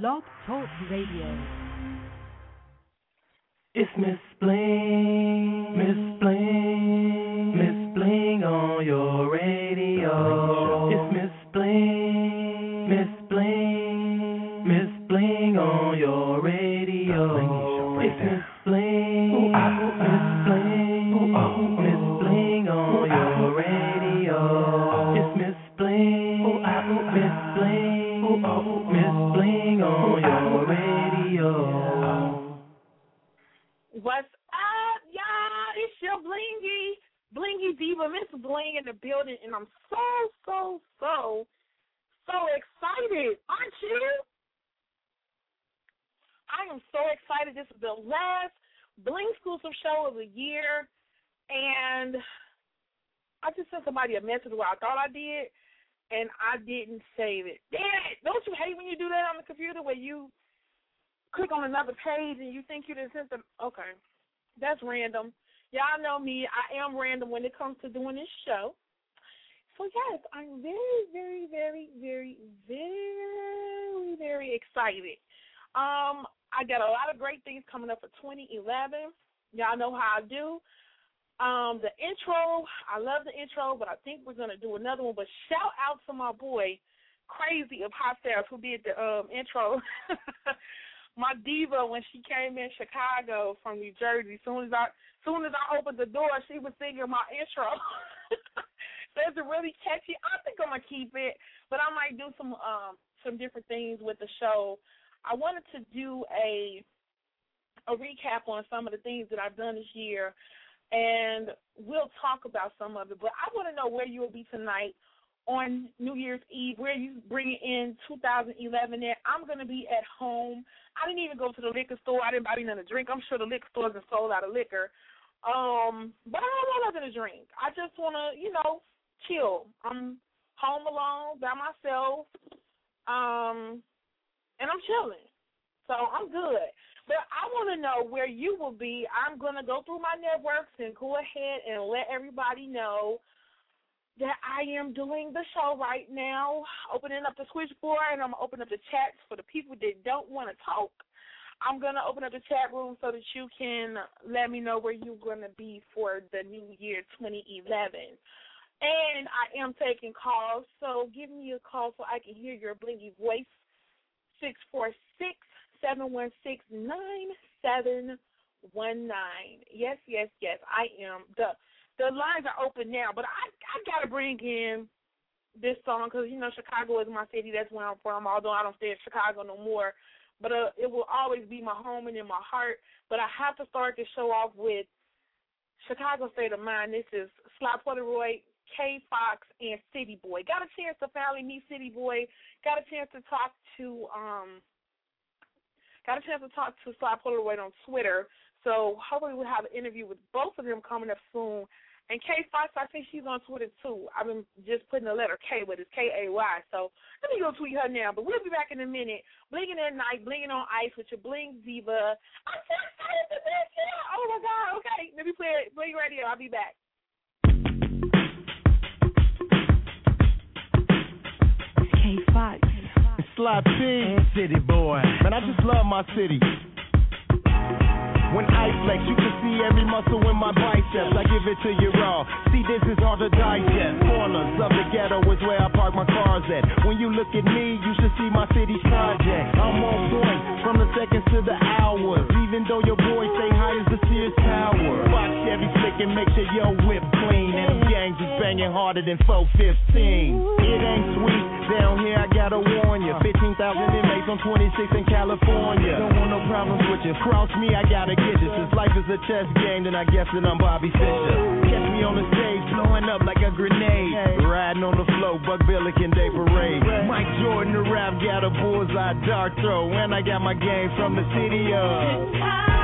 Blog Talk Radio. It's Miss Bling, Miss Bling, Bling in the building, and I'm so, so, so, so excited, aren't you? I am so excited. This is the last Bling exclusive show of the year, and I just sent somebody a message where I thought I did, and I didn't save it. Damn it! Don't you hate when you do that on the computer where you click on another page and you think you didn't send them? Okay, that's random. Y'all know me. I am random when it comes to doing this show. So yes, I'm very, very, very, very, very, very excited. Um, I got a lot of great things coming up for 2011. Y'all know how I do. Um, the intro, I love the intro, but I think we're gonna do another one. But shout out to my boy, Crazy of Hot Stairs, who did the um intro. my diva when she came in Chicago from New Jersey. Soon as I soon as I opened the door, she was singing my intro. That's really catchy. I think I'm gonna keep it, but I might do some um some different things with the show. I wanted to do a a recap on some of the things that I've done this year, and we'll talk about some of it. But I want to know where you will be tonight on New Year's Eve, where you bringing in 2011 in. I'm going to be at home. I didn't even go to the liquor store. I didn't buy me nothing to drink. I'm sure the liquor stores are sold out of liquor. Um, but I don't want nothing to drink. I just want to, you know, chill. I'm home alone by myself, um, and I'm chilling. So I'm good. But I want to know where you will be. I'm going to go through my networks and go ahead and let everybody know that I am doing the show right now, opening up the switchboard, and I'm opening up the chats for the people that don't want to talk. I'm going to open up the chat room so that you can let me know where you're going to be for the new year 2011. And I am taking calls, so give me a call so I can hear your blingy voice. Six four six seven one six nine seven one nine. Yes, yes, yes. I am the the lines are open now, but I I gotta bring in this song because you know Chicago is my city. That's where I'm from. Although I don't stay in Chicago no more, but uh, it will always be my home and in my heart. But I have to start the show off with Chicago State of Mind. This is Sly Polaroid, K Fox, and City Boy. Got a chance to finally meet City Boy. Got a chance to talk to um got a chance to talk to Sly Polaroid on Twitter. So hopefully we'll have an interview with both of them coming up soon. And K Fox, I think she's on Twitter too. I've been just putting the letter K, but it's K A Y. So let me go tweet her now. But we'll be back in a minute. Blinging at night, blinging on ice with your bling diva. I'm so excited for this. Yeah. Oh my God. Okay, let me play it. Bling radio. I'll be back. K Fox. Sly P, city boy. Man, I just love my city. When I flex, you can see every muscle in my biceps. I give it to you raw. See, this is hard to digest. Corners of the ghetto is where I park my cars at. When you look at me, you should see my city's project. I'm on point from the seconds to the hours. Even though your boy say high as the Sears Tower. Watch Chevy flick and make sure your whip clean. And them gangs is banging harder than 415. It ain't sweet. Down here, I gotta warn you. 15,000 inmates on 26 in California. Don't want no problems with you. Cross me, I gotta get you. Since life is a chess game, then I guess that I'm Bobby Fischer. Catch me on the stage, blowing up like a grenade. Riding on the floor, Bud Billiken Day Parade. Mike Jordan, the rap, got a bullseye dart throw. And I got my game from the city of.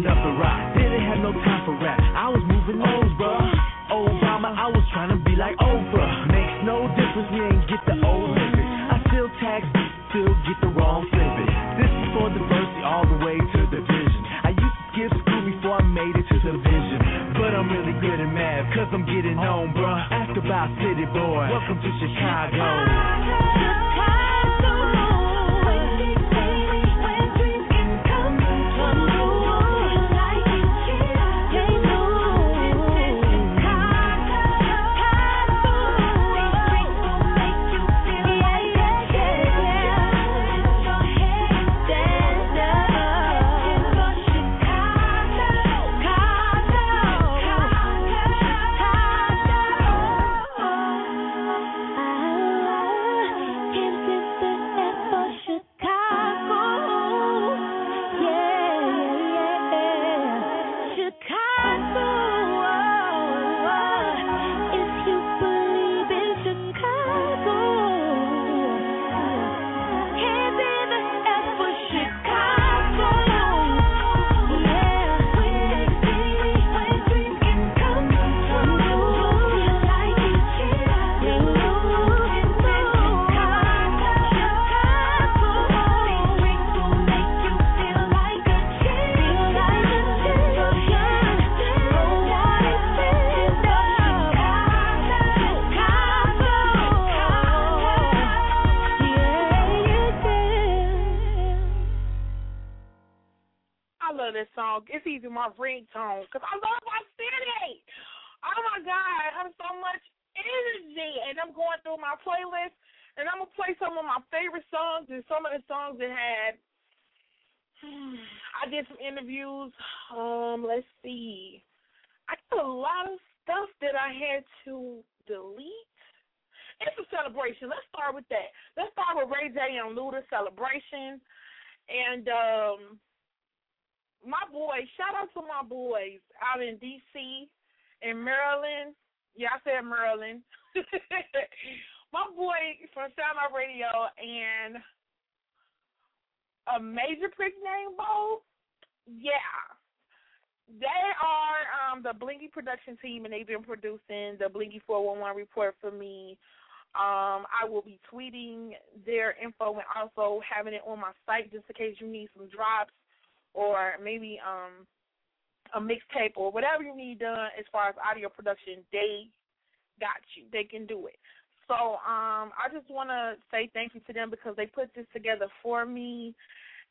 Was up the rock. Didn't have no time for rap. I was moving over. Obama, I was trying to be like Oprah. Makes no difference, we ain't get the old lyrics. I still tax, still get the wrong flipping. This is for diversity all the way to the vision. I used to skip school before I made it to the vision. But I'm really good at math, cause I'm getting on, bruh. Ask about City Boy. Welcome to Chicago. My ringtone because I love my city. Oh my God, I have so much energy, and I'm going through my playlist, and I'm gonna play some of my favorite songs and some of the songs that had. I did some interviews. Um, let's see. I got a lot of stuff that I had to delete. It's a celebration. Let's start with that. Let's start with Ray J and Luda celebration, and um my boys, shout out to my boys out in DC in Maryland. Yeah, I said Maryland. my boy from Sound Out Radio and a major prick name Bo. Yeah. They are um the Blingy production team and they've been producing the Blingy four one one report for me. Um, I will be tweeting their info and also having it on my site just in case you need some drops or maybe um a mixtape or whatever you need done as far as audio production, they got you. They can do it. So um I just want to say thank you to them because they put this together for me.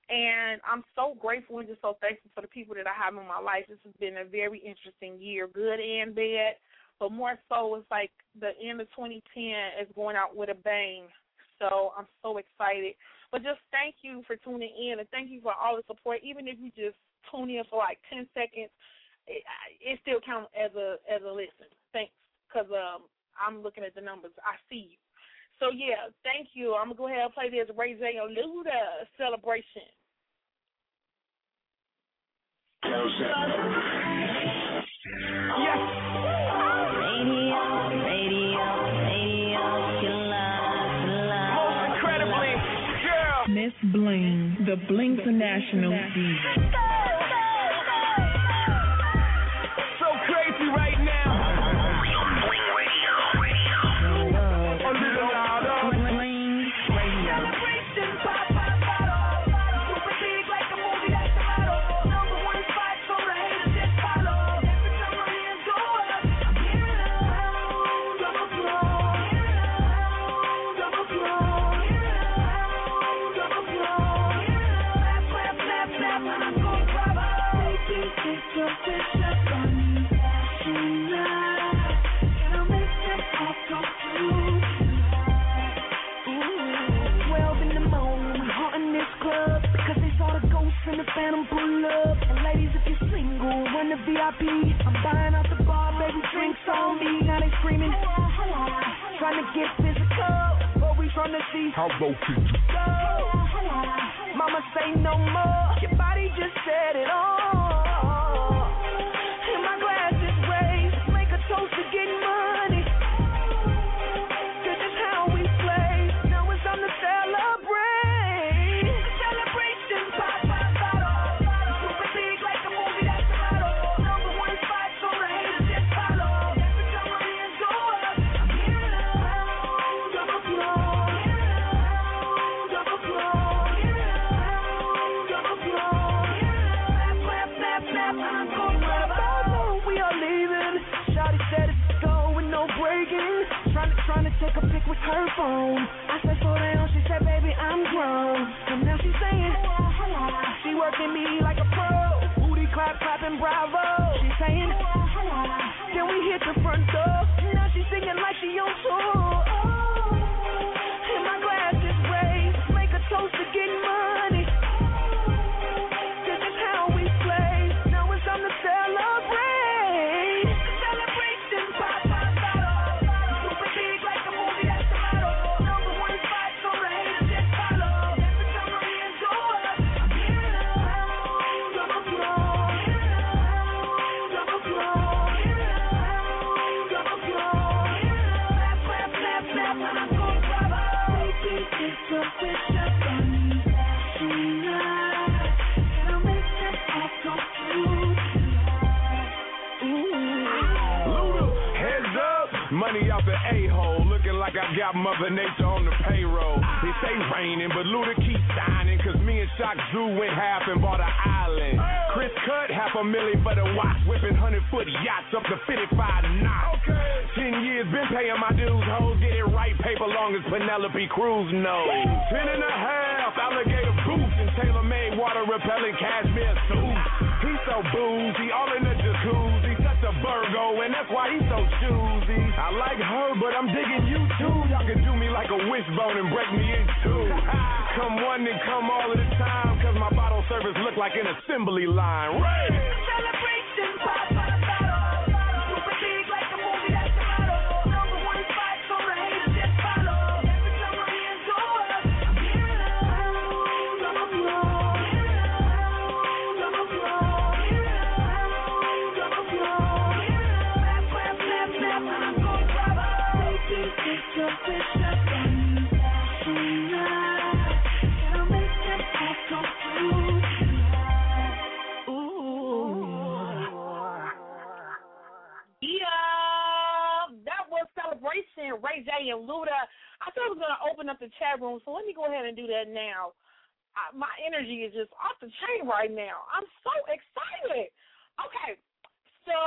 And I'm so grateful and just so thankful for the people that I have in my life. This has been a very interesting year, good and bad. But more so, it's like the end of 2010 is going out with a bang. So I'm so excited. But just thank you for tuning in and thank you for all the support. Even if you just tune in for like 10 seconds, it, it still counts as a as a listen. Thanks, because um, I'm looking at the numbers. I see you. So yeah, thank you. I'm gonna go ahead and play this Ray J and Luda celebration. Most the Bling International Diva. VIP. I'm buying out the bar, baby, drinks on me. Now they screaming, trying to get physical, but we trying to see How low can you go. Mama say no more. Your body just set it on. Watch, whipping 100 foot yachts up to 55 knots. Ten years been paying my dues, hoes get it right, paper long as Penelope Cruz knows. Ten and a half, alligator boots and tailor-made water repellent cashmere suits. He's so boozy, all in the jacuzzi, such a Virgo, and that's why he's so choosy. I like her, but I'm digging you too. Y'all can do me like a wishbone and break me in two. come one and come all of the time, cause my bottle service look like an assembly line. Right. Celebration. Ray J and Luda. I said I was gonna open up the chat room, so let me go ahead and do that now. I, my energy is just off the chain right now. I'm so excited. Okay, so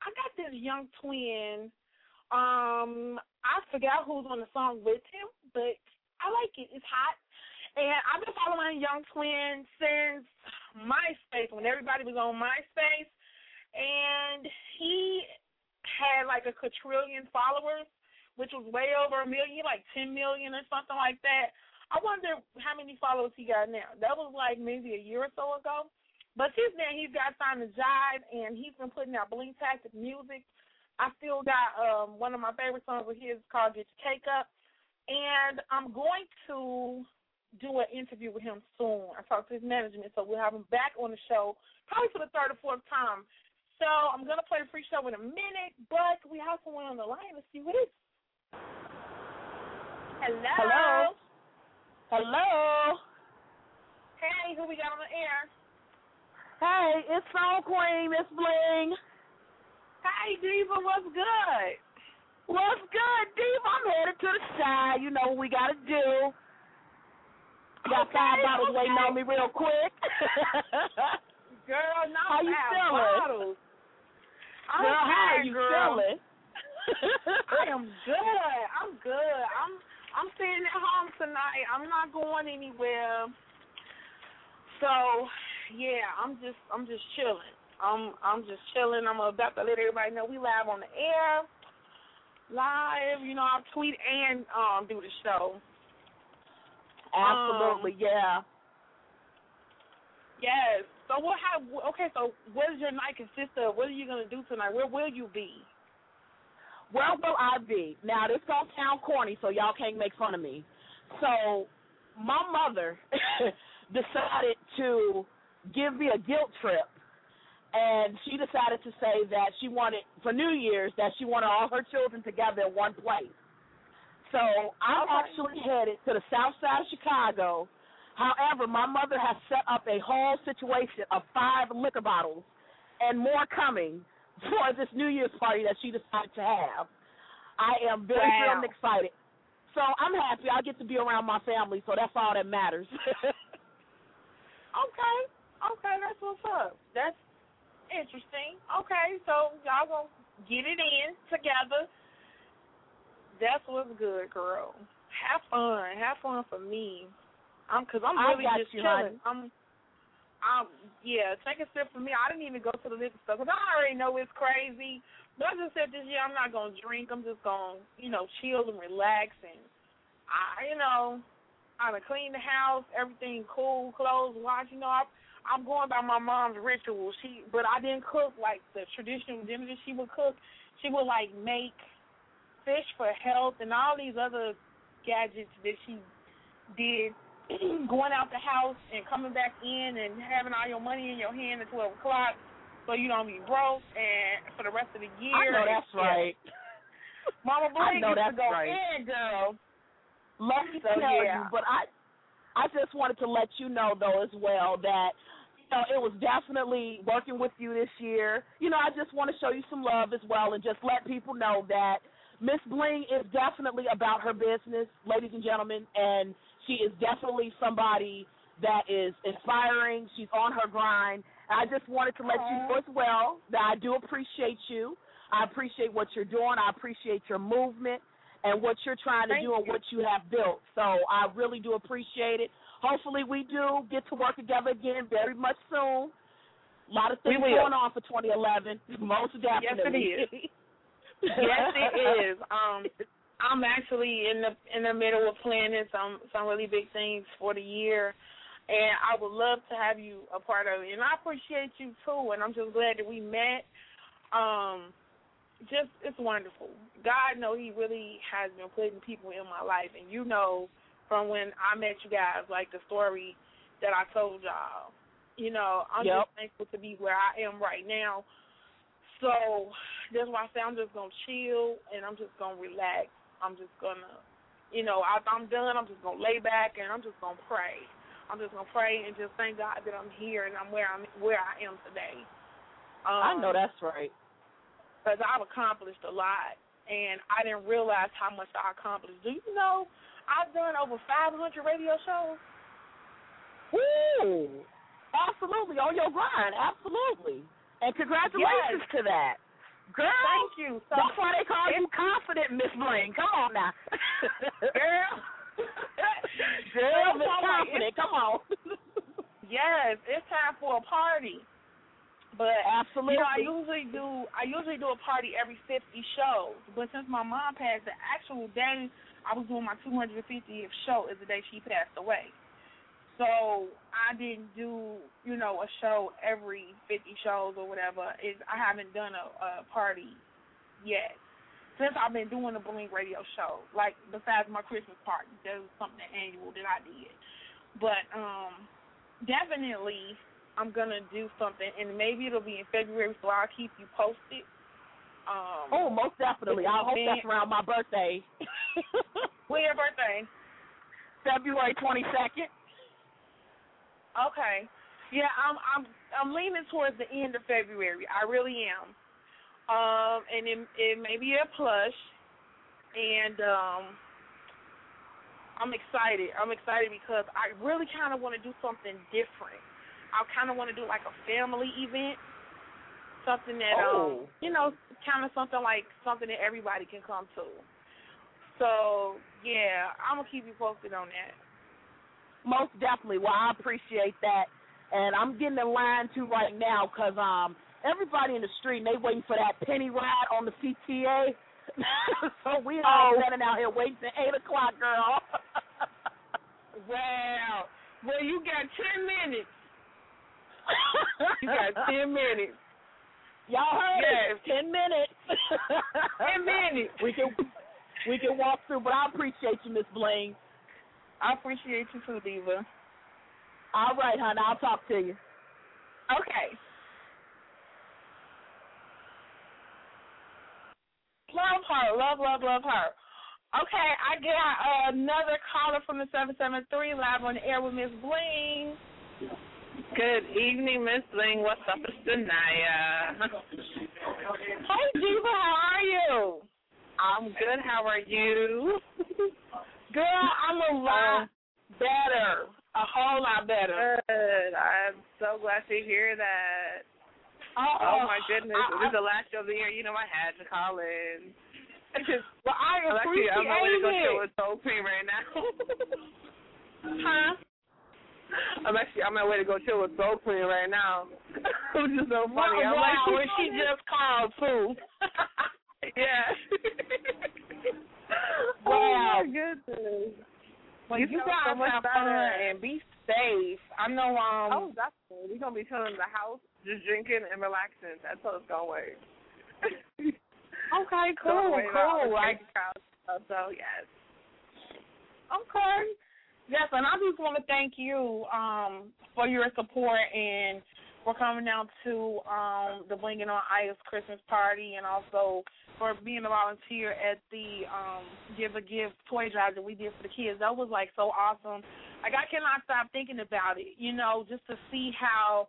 I got this young twin. Um, I forgot who's on the song with him, but I like it. It's hot. And I've been following Young Twin since MySpace, when everybody was on MySpace. And he had like a quadrillion followers, which was way over a million, like 10 million or something like that. I wonder how many followers he got now. That was like maybe a year or so ago. But since then, he's got signed to Jive, and he's been putting out Blingtastic music. I still got um, one of my favorite songs of his called Get Your Cake Up. And I'm going to do an interview with him soon. I talked to his management, so we'll have him back on the show probably for the third or fourth time. So I'm going to play the free show in a minute, but we have someone on the line. Let's see who it is. Hello. Hello. Hello. Hey, who we got on the air? Hey, it's Song Queen, Miss Bling. Hey, Diva, what's good? What's good, Diva? I'm headed to the side. You know what we gotta do. Got Okay, five bottles okay. waiting on me real quick. Girl, not How you five feeling? bottles. I'm Girl, how are you girl. feeling? I am good. I'm good. I'm I'm staying at home tonight. I'm not going anywhere. So yeah, I'm just I'm just chilling. I'm I'm just chilling. I'm about to let everybody know we live on the air. Live, you know, I'll tweet and um do the show. Absolutely, yeah. Yes. So what have okay, so what does your night consist of? What are you gonna do tonight? Where will you be? Where will I be? Now this gonna sound corny, so y'all can't make fun of me. So my mother decided to give me a guilt trip and she decided to say that she wanted for New Year's that she wanted all her children together in one place. So I'm Okay. actually headed to the south side of Chicago. However, my mother has set up a whole situation of five liquor bottles and more coming for this New Year's party that she decided to have. I am very Wow. thrilled and excited. So I'm happy. I get to be around my family, so that's all that matters. Okay. Okay, that's what's up. That's interesting. Okay, so y'all gonna get it in together. That's what's good, girl. Have fun. Have fun for me. I'm cause I'm really just you, chilling. honey. I'm um yeah, take a sip for me. I didn't even go to the liquor store because I already know it's crazy. But I just said this year I'm not gonna drink. I'm just gonna, you know, chill and relax and I you know, I'm gonna clean the house, everything cool, clothes washed, you know, I I'm going by my mom's ritual. She but I didn't cook like the traditional dinner that she would cook. She would like make fish for health and all these other gadgets that she did going out the house and coming back in and having all your money in your hand at twelve o'clock so you don't be broke and for the rest of the year. I know that's right. Mama know used that's to go right. in, girl. Love to So, tell yeah. you, but I I just wanted to let you know though as well that you know it was definitely working with you this year. You know, I just want to show you some love as well and just let people know that Miss Bling is definitely about her business, ladies and gentlemen, and she is definitely somebody that is inspiring. She's on her grind. I just wanted to let you know as well that I do appreciate you. I appreciate what you're doing. I appreciate your movement and what you're trying to Thank do and what you have built. So I really do appreciate it. Hopefully we do get to work together again very much soon. A lot of things going on for 2011. Most definitely. Yes, it is. yes, it is. Um, I'm actually in the in the middle of planning some some really big things for the year, and I would love to have you a part of it. And I appreciate you too. And I'm just glad that we met. Um, just it's wonderful. God know He really has been putting people in my life, and you know from when I met you guys, like the story that I told y'all. You know, I'm Yep. just thankful to be where I am right now. So that's why I say I'm just gonna chill and I'm just gonna relax. I'm just gonna, you know, after I'm done, I'm just gonna lay back and I'm just gonna pray. I'm just gonna pray and just thank God that I'm here and I'm where I'm where I am today. Um, I know that's right. because I've accomplished a lot, and I didn't realize how much I accomplished. Do you know I've done over 500 radio shows? Woo! Absolutely on your grind, absolutely. And congratulations to that. Girl, Thank you. So, that's why they call you confident, Miss Bling. Come on now. girl. Girl, Miss Confident, come on. yes, it's time for a party. But Absolutely. You know, I usually do I usually do a party every fifty shows. But since my mom passed, the actual day I was doing my two hundred fiftieth show is the day she passed away. So I didn't do, you know, a show every fifty shows or whatever. Is I haven't done a, a party yet. Since I've been doing the Bling radio show, like besides my Christmas party, that was something annual that I did. But um definitely I'm gonna do something and maybe it'll be in February so I'll keep you posted. Um Oh, most definitely. I hope that's around my birthday. when your birthday? February twenty second. Okay. Yeah, I'm I'm I'm leaning towards the end of February. I really am. Um, and it it may be a plush, and um, I'm excited. I'm excited because I really kind of want to do something different. I kind of want to do like a family event, something that Oh. um, you know, kind of something like something that everybody can come to. So yeah, I'm gonna keep you posted on that. Most definitely. Well, I appreciate that, and I'm getting in line too right now because um everybody in the street they waiting for that penny ride on the CTA. so we all Oh. standing out here waiting till eight o'clock, girl. Wow. Well, you got ten minutes. You got ten minutes. Y'all heard Yes. it? Ten minutes. Ten minutes. We can we can walk through, but I appreciate you, Miss Bling. I appreciate you too, Diva. All right, honey. I'll talk to you. Okay. Love her. Love, love, love her. Okay, I got another caller from the 773 live on the air with Miss Bling. Good evening, Miss Bling. What's up? It's Danaya. Hey, Diva, how are you? I'm good. How are you? Girl, I'm a lot um, better. A whole lot better. Good. I'm so glad to hear that. Oh my goodness! I- this is the last show of the year. You know I had to call in. Well, I appreciate I'm actually appreciate on my way to go chill it. with Soul Cream right now. Huh? I'm actually on my way to go chill with Soul Cream right now. Which is so funny. I'm wow, like, well, she just called too. yeah. Wow. Oh my goodness. Well, You you, guys so much have better. fun and be safe. I know. Um. Oh, that's cool. We're gonna be chilling in the house, just drinking and relaxing. That's how it's gonna work. Okay. Cool. Cool. Like. crazy crowd stuff, So yes. Okay. Yes, and I just want to thank you um for your support and for coming out to um the Blinging on Ice Christmas party and also for being a volunteer at the um Give a Gift toy drive that we did for the kids. That was like so awesome. Like I cannot stop thinking about it, you know, just to see how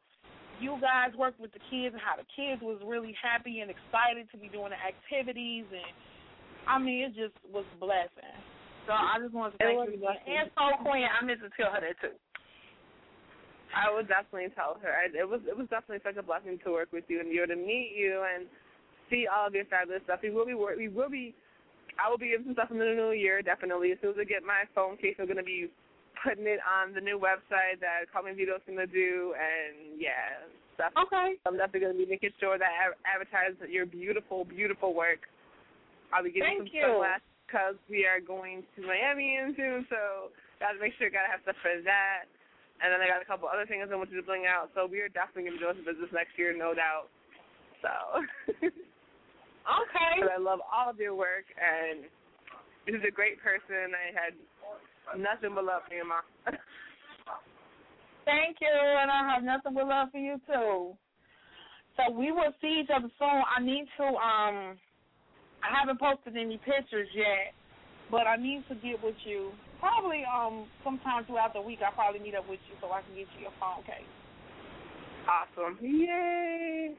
you guys worked with the kids and how the kids was really happy and excited to be doing the activities and I mean it just was blessing. So I just wanted to thank you and so Queen, I meant to tell her that too. I would definitely tell her. I, it was it was definitely such a blessing to work with you and you to meet you and see all of your fabulous stuff. We will be we will be I will be giving some stuff in the new year definitely. As soon as I get my phone case, I'm gonna be putting it on the new website that Call Me Vito's gonna do and yeah stuff. Okay. I'm definitely gonna be making sure that I advertise your beautiful beautiful work. I'll be getting Thank some you. sunglasses because we are going to Miami in soon, so gotta make sure gotta have stuff for that. And then I got a couple other things I want you to bring out. So we are definitely gonna be doing some business next year, no doubt. So Okay. But I love all of your work and this is a great person. I had nothing but love for you, Ma. Thank you, and I have nothing but love for you too. So we will see each other soon. I need to um I haven't posted any pictures yet, but I need to get with you. Probably um sometime throughout the week I'll probably meet up with you so I can get you your phone case. Awesome. Yay.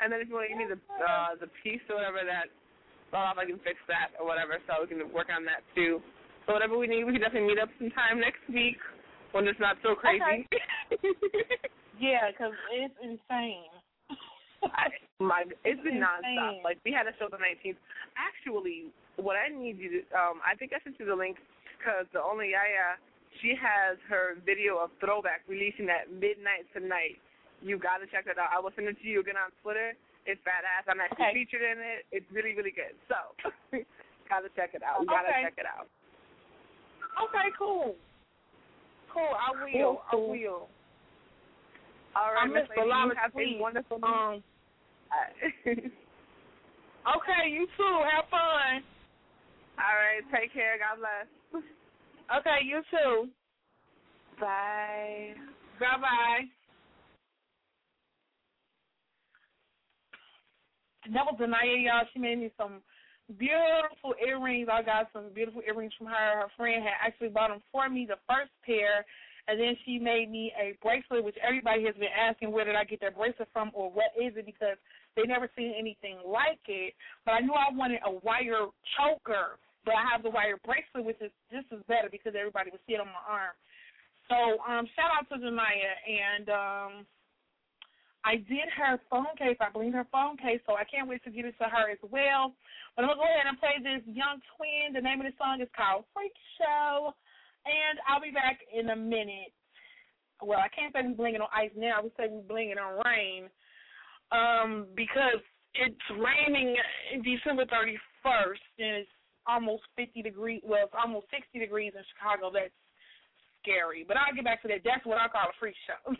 And then if you want to give me the uh the piece or whatever that well, if I can fix that or whatever, so we can work on that too. So whatever we need, we can definitely meet up sometime next week when it's not so crazy. Yeah, 'cause it's insane. I, my, it's been Insane. nonstop. Like we had a show the 19th. Actually, what I need you to, um, I think I sent you the link because the only Yaya, she has her video of Throwback releasing at midnight tonight. You got to check that out. I will send it to you again on Twitter. It's badass. I'm actually Okay. featured in it. It's really, really good. So, gotta check it out. You gotta Okay. check it out. Okay, cool. Cool, I will. Cool, cool. I will. All right, miss Miss Lady, you Balama's have a wonderful Um All Okay, you too. Have fun. right, take care. God bless. Okay, you too. Bye. Bye bye. That was Anaya, y'all. She made me some beautiful earrings. I got some beautiful earrings from her. Her friend had actually bought them for me, the first pair, and then she made me a bracelet, which everybody has been asking where did I get that bracelet from or what is it because they never seen anything like it. But I knew I wanted a wire choker, but I have the wire bracelet, which is this is better because everybody would see it on my arm. So um, shout out to Janaya, and um, I did her phone case. I believe her phone case, so I can't wait to get it to her as well. But I'm gonna go ahead and play this Young Twin. The name of the song is called Freak Show, and I'll be back in a minute. Well, I can't say we're blinging on ice now. We say we're blinging on rain, um, because it's raining December 31st, and it's almost 50 degrees. Well, it's almost 60 degrees in Chicago. That's scary. But I'll get back to that. That's what I call a freak show.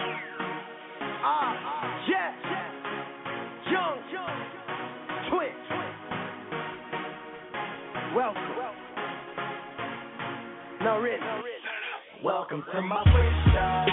Ah, yeah. Young, twin. Welcome. No, really. Welcome to my freak show.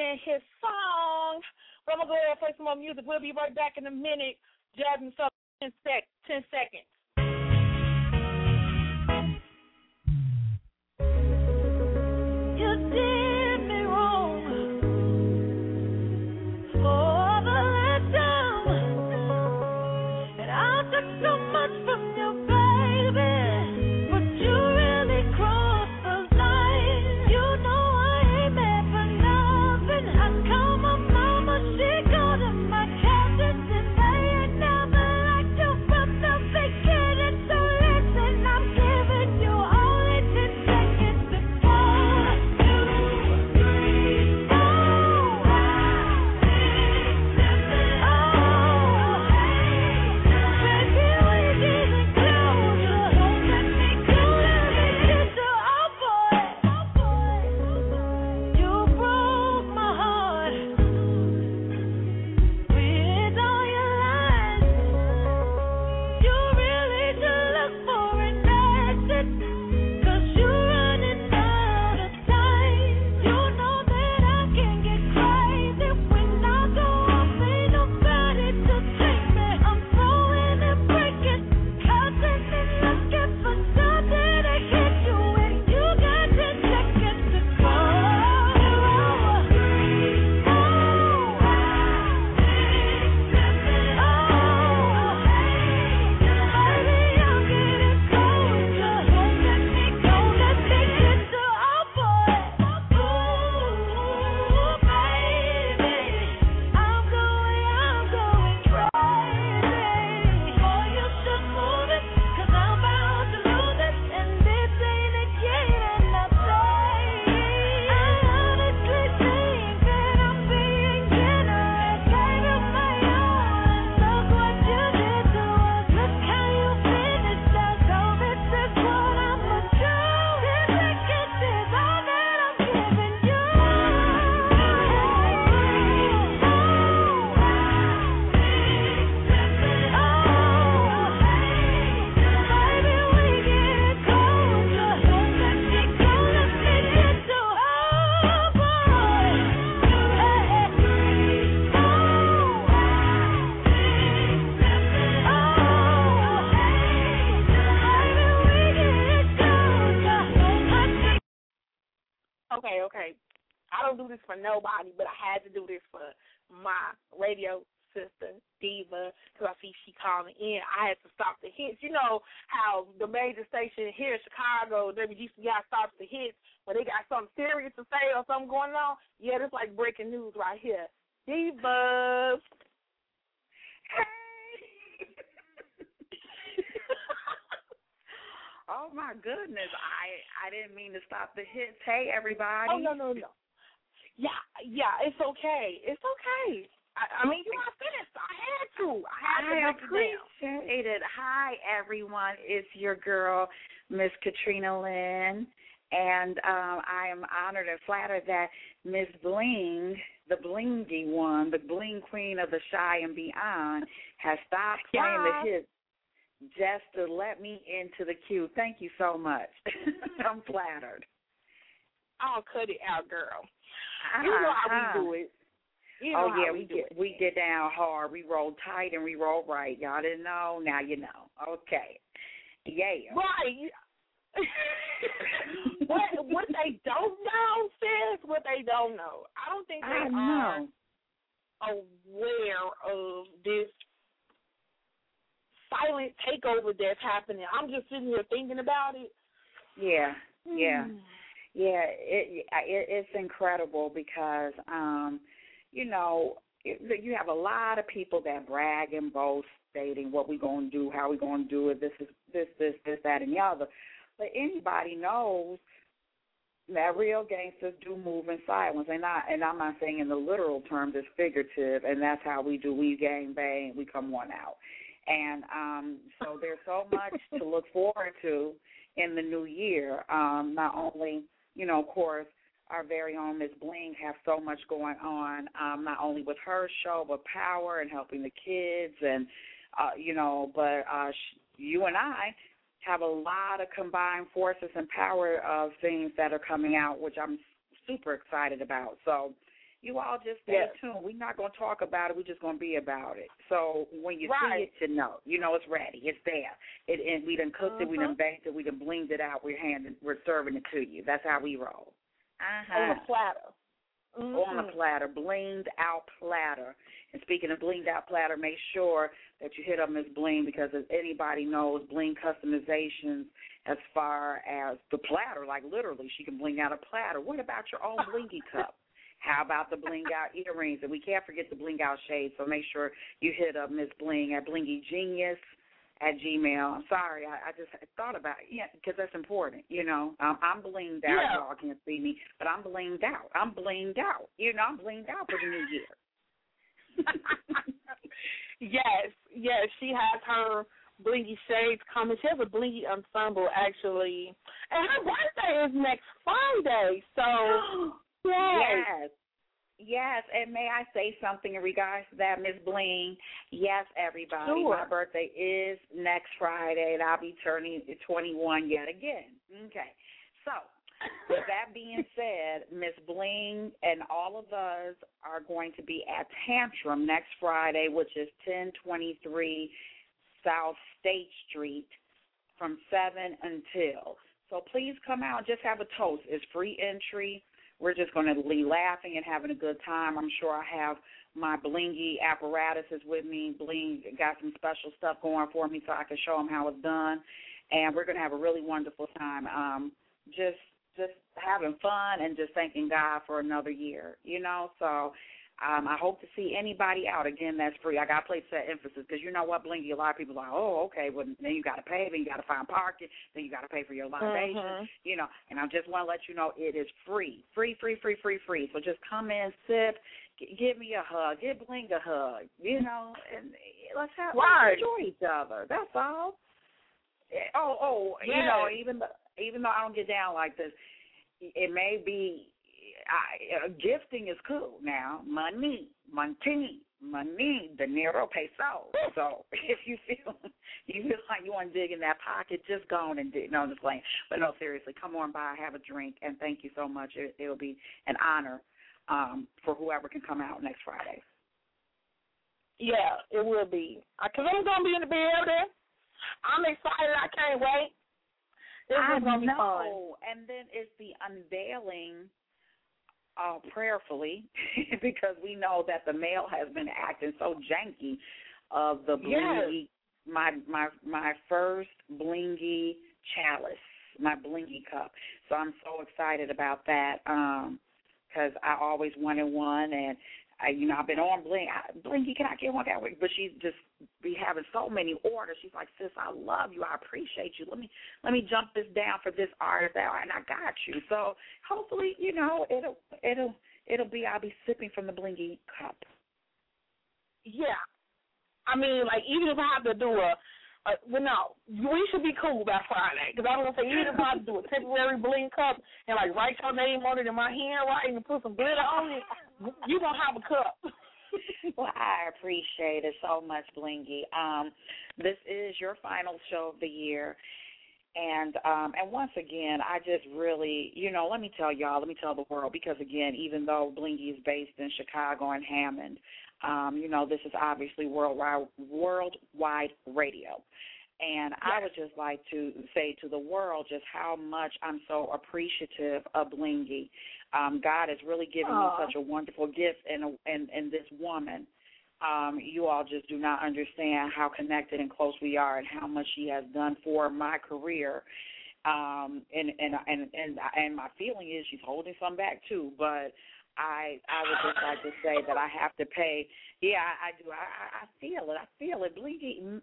playing his song. But I'm going to go ahead and play some more music. We'll be right back in a minute. Jasmine, so 10, sec- 10 seconds. No. goodness, I I didn't mean to stop the hits. Hey everybody. Oh no no no. Yeah yeah, it's okay. It's okay. I, I mean, you are finished. I had to. I had to. I appreciate it. Hi everyone. It's your girl, Miss Katrina Lynn, and um, I am honored and flattered that Miss Bling the blingy one, the bling queen of the Chi and beyond, has stopped playing yeah. the hits just to let me into the queue. Thank you so much. I'm flattered. I'll cut it out, girl. You know how Uh-huh. we do it. You know oh yeah, we, we get it. we get down hard. We roll tight and we roll right. Y'all didn't know. Now you know. Okay. Yeah. Right. what what they don't know, sis, what they don't know. I don't think they I are aware of this silent takeover that's happening. I'm just sitting here thinking about it. Yeah. Yeah. Hmm. Yeah, it, it it's incredible because um, you know, it, you have a lot of people that brag and boast stating what we're going to do, how we're going to do it, this is this this this that and the other. But anybody knows that real gangsters do move in silence, and I and I'm not saying in the literal terms, it's figurative, and that's how we do. We gang bang, we come one out, and um, so there's so much to look forward to in the new year. Um, not only, you know, of course, our very own Miss Bling have so much going on, um, not only with her show, but Power and helping the kids, and uh, you know, but uh, sh- you and I have a lot of combined forces and power of things that are coming out, which I'm super excited about. So you all just stay Yes. tuned. We're not going to talk about it. We're just going to be about it. So when you Right. see it, you know, you know it's ready. It's there. It and we done cooked it. We done Mhm. baked it. We done blinged it out. We're handing. We're serving it to you. That's how we roll. Uh-huh On a platter. on a Mhm. platter, blinged out platter. And speaking of blinged out platter, make sure that you hit up Miss Bling because as anybody knows, Bling customizations as far as the platter, like literally, she can bling out a platter. What about your own blingy cup? How about the bling out earrings? And we can't forget the bling out shades. So make sure you hit up Miss Bling at Blingy Genius at Gmail. I'm sorry, I, I just thought about it. Yeah, because that's important. You know, um, I'm blinged out. Yeah. Y'all can't see me, but I'm blinged out. I'm blinged out. You know, I'm blinged out for the new year. yes, yes, she has her blingy shades coming. She has a blingy ensemble actually, and her birthday is next Friday. So yes, Yes. Yes, and may I say something in regards to that, Miss Bling? Yes, everybody. Sure. My birthday is next Friday, and I'll be turning 21 yet again. Okay. So, with that being said, Miss Bling and all of us are going to be at Tantrum next Friday, which is 1023 South State Street from 7 until. So please come out, just have a toast. It's free entry. We're just going to be laughing and having a good time. I'm sure I have my blingy apparatuses with me. Bling got some special stuff going for me so I can show them how it's done. And we're going to have a really wonderful time. Um, just just having fun and just thanking God for another year, you know. So um, I hope to see anybody out again. That's free. I got to place that emphasis because you know what, Blingy. A lot of people are like, oh, okay. Well, then you got to pay. Then you got to find parking. Then you got to pay for your libation. Mhm. You know. And I just want to let you know it is free, free, free, free, free, free. So just come in, sip, g- give me a hug, give Bling a hug. You know, and let's have Right. let's enjoy each other. That's all. Eh, Oh, oh, you know, even though even though I don't get down like this, it may be I, uh, gifting is cool now. Money, money, money, dinero, peso. So if you feel you feel like you want to dig in that pocket, just go on and dig. No, I'm just playing. But no, seriously, come on by, have a drink, and thank you so much. It, it'll be an honor um, for whoever can come out next Friday. Yeah, it will be. Because I'm going to be in the building. I'm excited. I can't wait. It's I just going to be fun. know. And then it's the unveiling uh, prayerfully because we know that the mail has been acting so janky of the Yes. blingy my my my first blingy chalice, my blingy cup. So I'm so excited about that um cuz I always wanted one and I, you know, I've been on Bling. I, Blingy, can I get one that week? But she's just be having so many orders. She's like, sis, I love you. I appreciate you. Let me let me jump this down for this artist, that, and I got you. So hopefully, you know, it'll it'll it'll be. I'll be sipping from the Blingy cup. Yeah. I mean, like, even if I have to do a Uh, but no, we should be cool by Friday because I don't want to if I do a temporary bling cup and like write your name on it in my handwriting and put some glitter on it, you gonna have a cup. well, I appreciate it so much, Blingy. Um, this is your final show of the year. And um and once again, I just really, you know, let me tell y'all, let me tell the world because again, even though Blingy is based in Chicago and Hammond, um, you know, this is obviously worldwide worldwide radio. And yes. I would just like to say to the world just how much I'm so appreciative of Blingy. Um, God has really given Aww. me such a wonderful gift and a, and in this woman um, you all just do not understand how connected and close we are and how much she has done for my career. Um, and, and and and and my feeling is she's holding some back too, but I I would just like to say that I have to pay. Yeah, I, I do. I I feel it. I feel it. Bleedy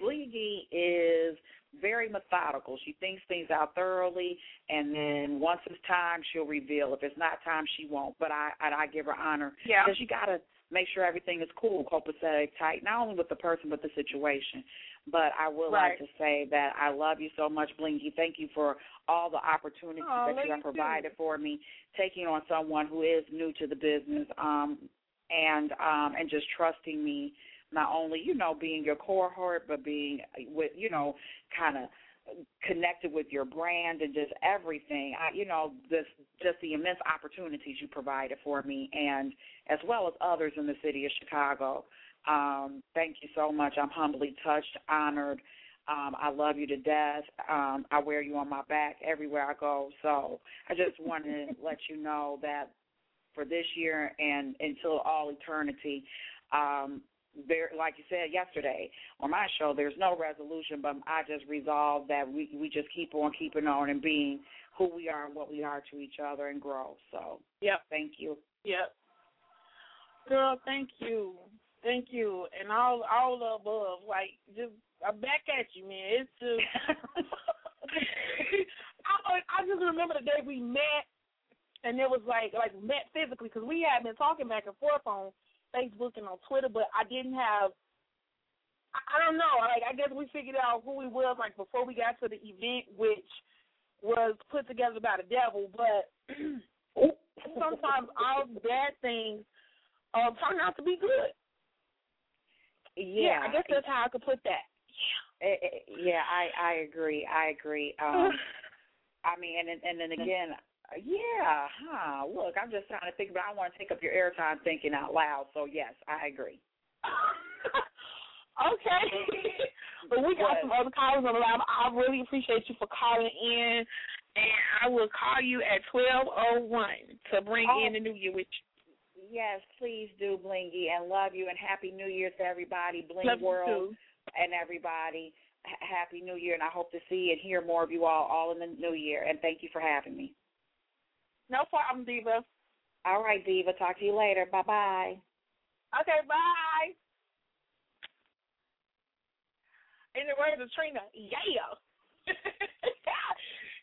Bleedy is very methodical. She thinks things out thoroughly, and then once it's time, she'll reveal. If it's not time, she won't. But I I, I give her honor yeah. because you gotta make sure everything is cool, copacetic, tight, not only with the person but the situation. But I would right. like to say that I love you so much, Blingy. Thank you for all the opportunities oh, that you have provided too. for me, taking on someone who is new to the business, um, and um, and just trusting me. Not only you know being your cohort, but being with you know kind of connected with your brand and just everything. I, you know, this just the immense opportunities you provided for me, and as well as others in the city of Chicago. Um, thank you so much. I'm humbly touched, honored. Um, I love you to death. Um, I wear you on my back everywhere I go. So I just wanted to let you know that for this year and until all eternity, um, there, like you said yesterday on my show, there's no resolution, but I just resolve that we we just keep on keeping on and being who we are and what we are to each other and grow. So, yep, thank you. Yep, girl, thank you, thank you, and all all the above. Like, just I'm back at you, man. It's just. I, I just remember the day we met, and it was like like met physically because we had been talking back and forth on Facebook and on Twitter, but I didn't have. I, don't know. Like I guess we figured out who we was like before we got to the event, which was put together by the devil. But sometimes all bad things um, turn out to be good. Yeah, yeah I guess that's how I could put that. Yeah, yeah, I I agree. I agree. Um, I mean, and and then again, yeah, huh. Look, I'm just trying to think, but I don't want to take up your airtime thinking out loud. So yes, I agree. okay. but we got some other callers on the line. I really appreciate you for calling in, and I will call you at twelve oh one to bring oh. in the new year with you. Yes, please do, Blingy, and love you and happy New Year to everybody, Bling love World, and everybody. H- happy New Year, and I hope to see and hear more of you all all in the new year. And thank you for having me. No problem, Diva. All right, Diva. Talk to you later. Bye bye. Okay, bye. In the words of Trina, yeah.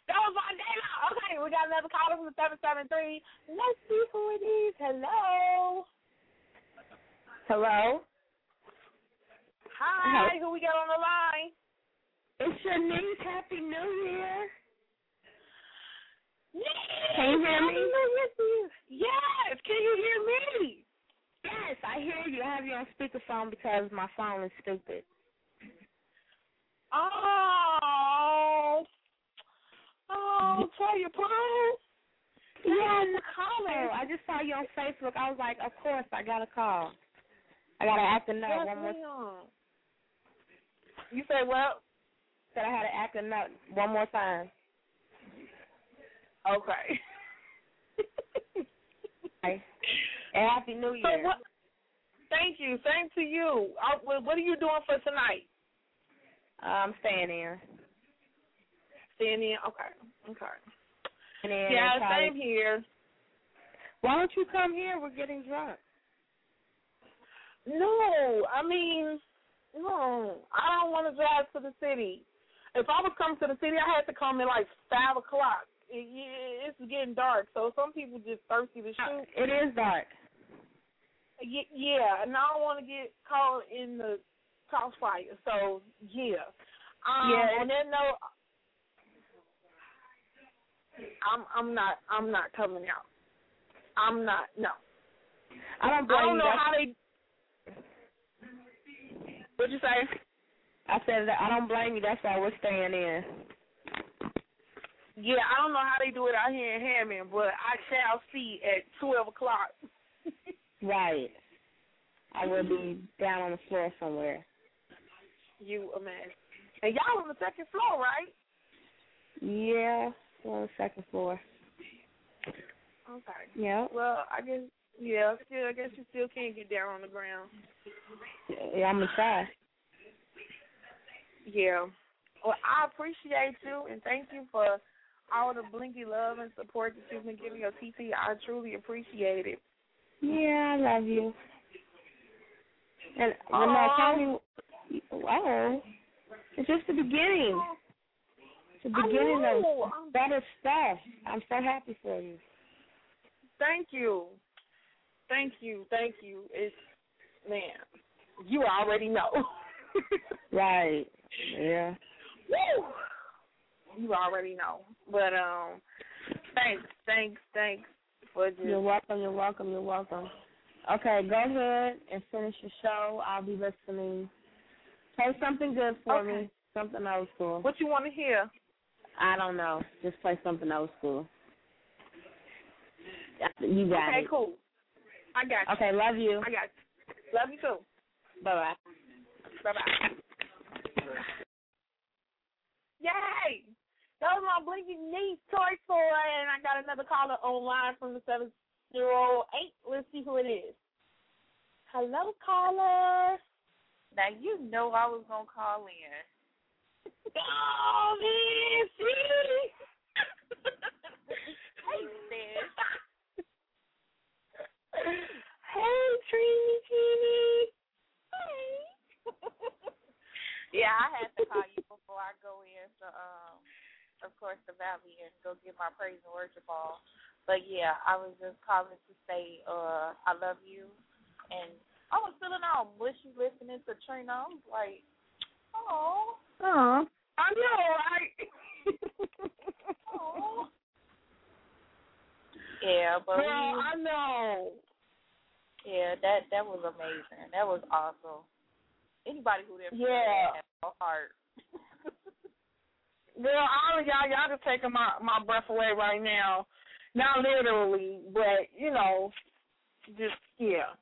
that was my name. Okay, we got another caller from the 773. Let's see who it is. Hello. Hello. Hi, who we got on the line? It's Shanice. Happy New Year. Can you hear me? Yes. Can you hear me? Yes, I hear you. I have you on speakerphone because my phone is stupid. Oh. Oh, mm-hmm. tell your phone. Yeah, I'm calling. I just saw you on Facebook. I was like, of course, I got to call. I got to act a nut one more. You say what? Said I had to act a nut one more time. Okay. and happy New Year. So what, thank you. Same to you. I, what are you doing for tonight? Uh, I'm staying here. Staying in? Okay. Okay. Then yeah, same here. Why don't you come here? We're getting drunk. No, I mean, no. I don't want to drive to the city. If I was coming to the city, I had to come at like five o'clock it, it's getting dark, so some people just thirsty to uh, shoot. It is dark. Yeah, and I don't want to get caught in the Crossfire. So yeah. Um, Yeah. On that note, I'm I'm not I'm not coming out. I'm not. No. I don't blame I don't know That's- how they. What'd you say? I said that I don't blame you. That's why we're staying in. Yeah, I don't know how they do it out here in Hammond, but I shall see at twelve o'clock. Right. I will be down on the floor somewhere. You imagine. And y'all on the second floor, right? Yeah, on the second floor. Okay. Yeah. Well, I guess yeah, still I guess you still can't get down on the ground. Yeah, I'm gonna try. Yeah. Well, I appreciate you and thank you for all the blingy love and support that you've been giving your TT. I truly appreciate it. Yeah, I love you. And Aw. Renee, tell you, oh, it's just the beginning. It's the beginning of better stuff. I'm so happy for you. Thank you. Thank you. Thank you. It's man, you already know. Right. Yeah. Woo! You already know. But um thanks, thanks, thanks for just You're welcome. You're welcome. You're welcome. Okay, go ahead and finish your show. I'll be listening. Play something good for Okay. me. Something old school. what you want to hear. I don't know. Just play something old school. You got okay, it. cool. I got you. Okay, love you. I got you. Love you too. Bye bye. Bye bye. Yay! That was my blingy niece toy toy, and I got another caller online from the seven zero eight. Let's see who it is. Hello, caller. Now you know I was gonna call in. Oh, man, see? Hey sis. Hey, Trini, Trini. yeah, I had to call you before I go in to um of course the valley and go get my praise and worship ball. But yeah, I was just calling to say uh I love you and I was feeling all mushy listening to Trina. I was like, Oh Oh, I know, right? oh Yeah, but Girl, we, I know. yeah, that that was amazing. That was awesome. Anybody who didn't Yeah. has no heart. Girl, all of y'all, y'all just taking my my breath away right now. Not literally, but you know, just yeah.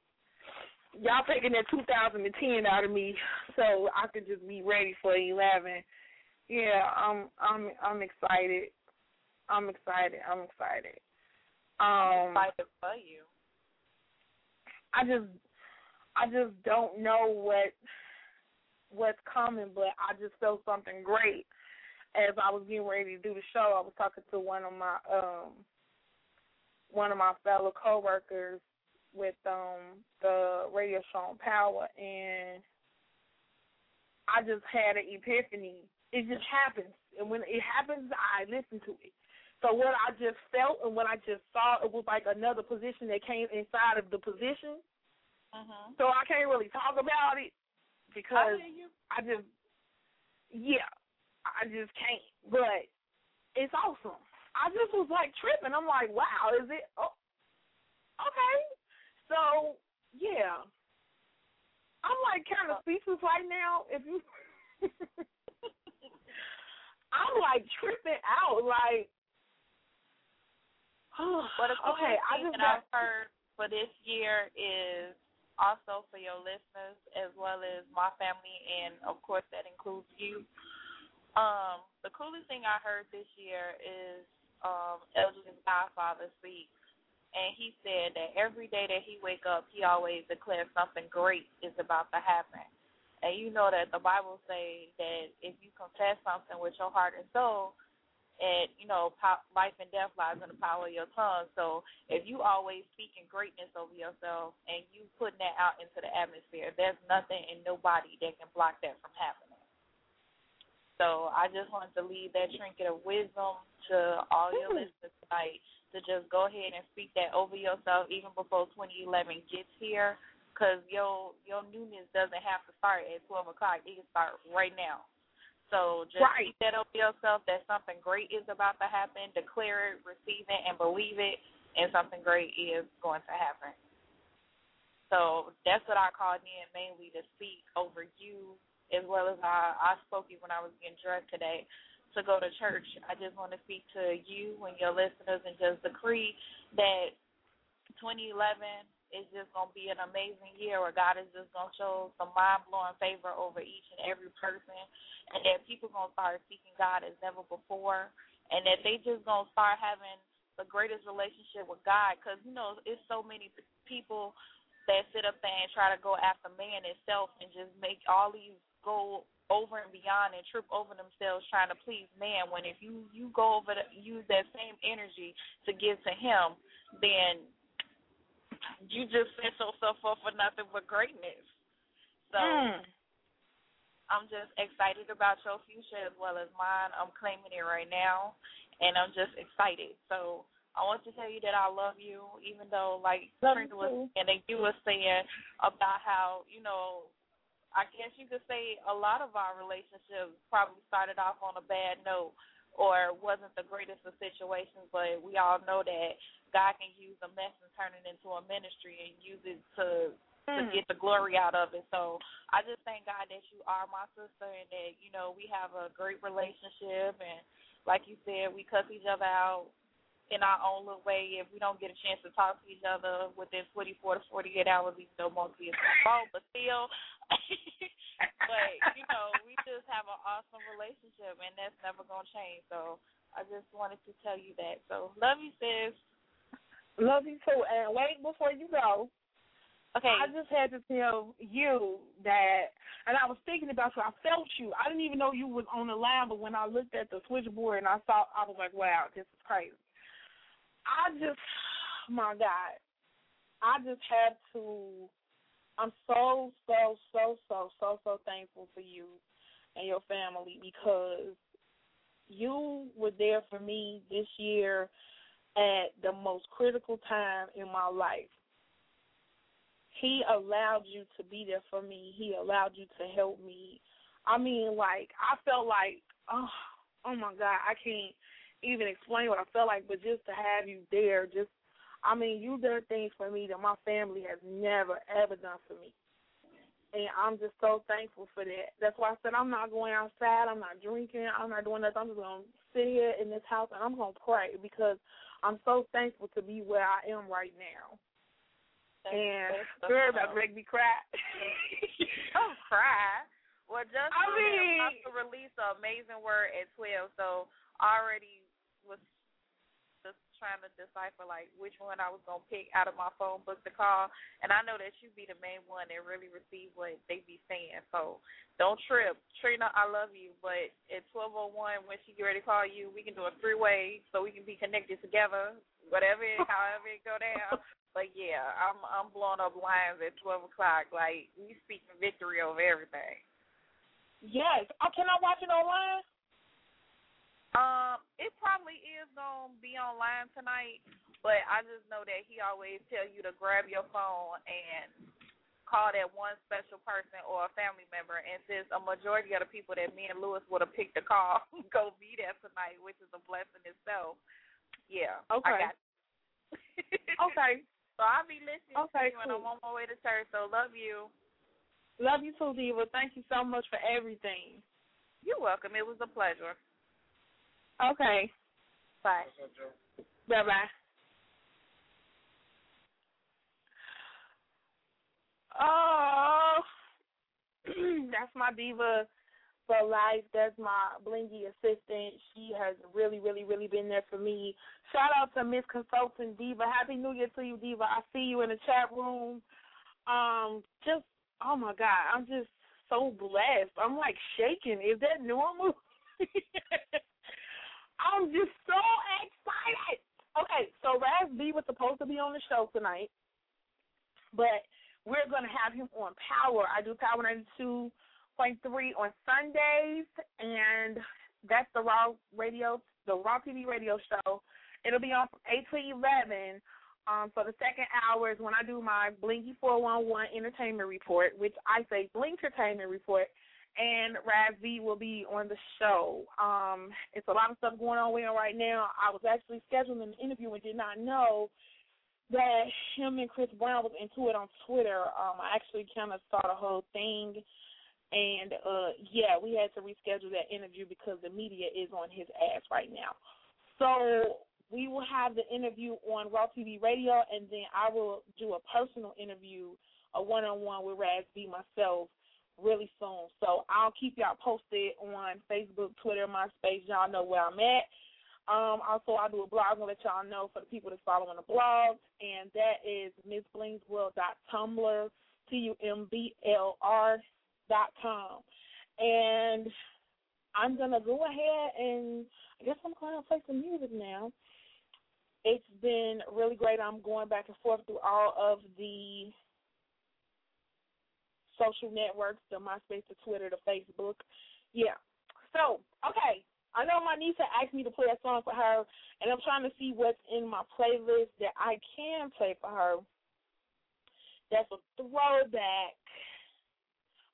Y'all taking that 2010 out of me, so I could just be ready for 11. Yeah, I'm I'm I'm excited. I'm excited. I'm excited. Um, excited for you. I just I just don't know what what's coming, but I just felt something great as I was getting ready to do the show. I was talking to one of my um one of my fellow coworkers with um the radio show on Power and I just had an epiphany. It just happens. And when it happens I listen to it. So what I just felt and what I just saw, it was like another position that came inside of the position. Mhm. So I can't really talk about it because I. I just, yeah, I just can't. But it's awesome. I just was like tripping. I'm like, wow, is it? Oh, okay. So yeah, I'm like kind of speechless right now. If you, I'm like tripping out. Like, But a cool okay, I just that got. I've heard for this year is also for your listeners as well as my family and of course that includes you. Um, the coolest thing I heard this year is um Elgin's Godfather speak and he said that every day that he wake up he always declares something great is about to happen. And you know that the Bible say that if you confess something with your heart and soul, and you know, po- life and death lies in the power of your tongue. So if you always speaking greatness over yourself and you putting that out into the atmosphere, there's nothing and nobody that can block that from happening. So I just wanted to leave that trinket of wisdom to all your hmm. listeners tonight to just go ahead and speak that over yourself even before 2011 gets here, because your your newness doesn't have to start at twelve o'clock. It can start right now. So just Right. keep that over yourself that something great is about to happen. Declare it, receive it, and believe it, and something great is going to happen. So that's what I called in mainly to speak over you as well as I, I spoke you when I was getting dressed today to go to church. I just want to speak to you and your listeners and just decree that 2011 is just going to be an amazing year where God is just going to show some mind blowing favor over each and every person, and that people going to start seeking God as never before, and that they just going to start having the greatest relationship with God because, you know, it's so many people that sit up there and try to go after man itself and just make all these go over and beyond and trip over themselves trying to please man when if you you go over to use that same energy to give to him then you just set yourself up for nothing but greatness. So Mm. i'm just excited about your future as well as mine. I'm claiming it right now and i'm just excited. So I want to tell you that I love you, even though, like Love was and you were saying about how you know I guess you could say a lot of our relationships probably started off on a bad note or wasn't the greatest of situations, but we all know that God can use a mess and turn it into a ministry and use it to to Mm. get the glory out of it. So I just thank God that you are my sister and that, you know, we have a great relationship and like you said, we cuss each other out in our own little way if we don't get a chance to talk to each other within 24 to 48 hours, even though most of it's fault, but still. but, you know, we just have an awesome relationship, and that's never going to change. So I just wanted to tell you that. So love you, sis. Love you too. And wait before you go. Okay. I just had to tell you that, and I was thinking about you. I felt you. I didn't even know you was on the line, but when I looked at the switchboard and I saw, I was like, wow, this is crazy. I just, my God, I just had to. I'm so, so, so, so, so, so thankful for you and your family because you were there for me this year at the most critical time in my life. He allowed you to be there for me. He allowed you to help me. I mean, like I felt like, oh, oh my God, I can't even explain what I felt like, but just to have you there, just I mean, you've done things for me that my family has never ever done for me. And I'm just so thankful for that. That's why I said I'm not going outside, I'm not drinking, I'm not doing nothing. I'm just gonna sit here in this house and I'm gonna pray because I'm so thankful to be where I am right now. And girl about to make me cry. Don't cry. Well, just I mean- Apostle released an amazing word at twelve, so already was trying to decipher like which one I was gonna pick out of my phone book to call, and I know that you be the main one that really receive what they be saying. So don't trip, Trina. I love you, but at twelve oh one when she get ready to call you, we can do a three way so we can be connected together. Whatever, it, however it go down. But yeah, I'm I'm blowing up lines at twelve o'clock. Like we speaking victory over everything. yes. Oh, can I watch it online? Um, it probably is gonna be online tonight, but I just know that he always tell you to grab your phone and call that one special person or a family member. And since a majority of the people that me and Lewis would have picked to call go be there tonight, which is a blessing itself. Yeah. Okay. Okay. So I'll be listening Okay, to you, and I'm on my way to church. So love you. Love you too, Diva. Thank you so much for everything. You're welcome. It was a pleasure. Okay. Bye. Bye bye. Oh, that's my diva for life. That's my blingy assistant. She has really, really, really been there for me. Shout out to Miss Consultant Diva. Happy New Year to you, Diva. I see you in the chat room. Um, just oh my God, I'm just so blessed. I'm like shaking. Is that normal? I'm just so excited. Okay, so Raz B was supposed to be on the show tonight, but we're going to have him on Power. I do Power 92.3 on Sundays, and that's the Raw Radio, the Raw TV radio show. It'll be on from 8 to 11. Um, so the second hour is when I do my Blingy 411 Entertainment Report, which I say Bling Entertainment Report – and Raz B will be on the show. Um, it's a lot of stuff going on with him right now. I was actually scheduling an interview and did not know that him and Chris Brown was into it on Twitter. Um, I actually kind of saw the whole thing, and uh, yeah, we had to reschedule that interview because the media is on his ass right now. So we will have the interview on Raw TV Radio, and then I will do a personal interview, a one-on-one with Raz B myself really soon. So I'll keep y'all posted on Facebook, Twitter, MySpace. Y'all know where I'm at. Um, also, I do a blog. and let y'all know for the people that's following the blog, and that is missblingsworld.tumblr, T-U-M-B-L-R dot com. And I'm going to go ahead and I guess I'm going to play some music now. It's been really great. I'm going back and forth through all of the social networks, the MySpace, the Twitter, the Facebook. Yeah. So, okay. I know my niece had asked me to play a song for her, and I'm trying to see what's in my playlist that I can play for her. That's a throwback.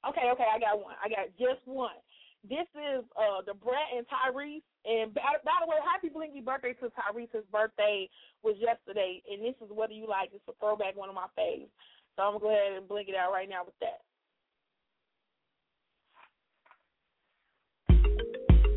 Okay, okay, I got one. I got just one. This is uh the Brett and Tyrese. And by, by the way, happy blingy birthday to Tyrese. His birthday was yesterday, and this is whether you like. It's a throwback, one of my faves. So I'm gonna go ahead and bling it out right now with that.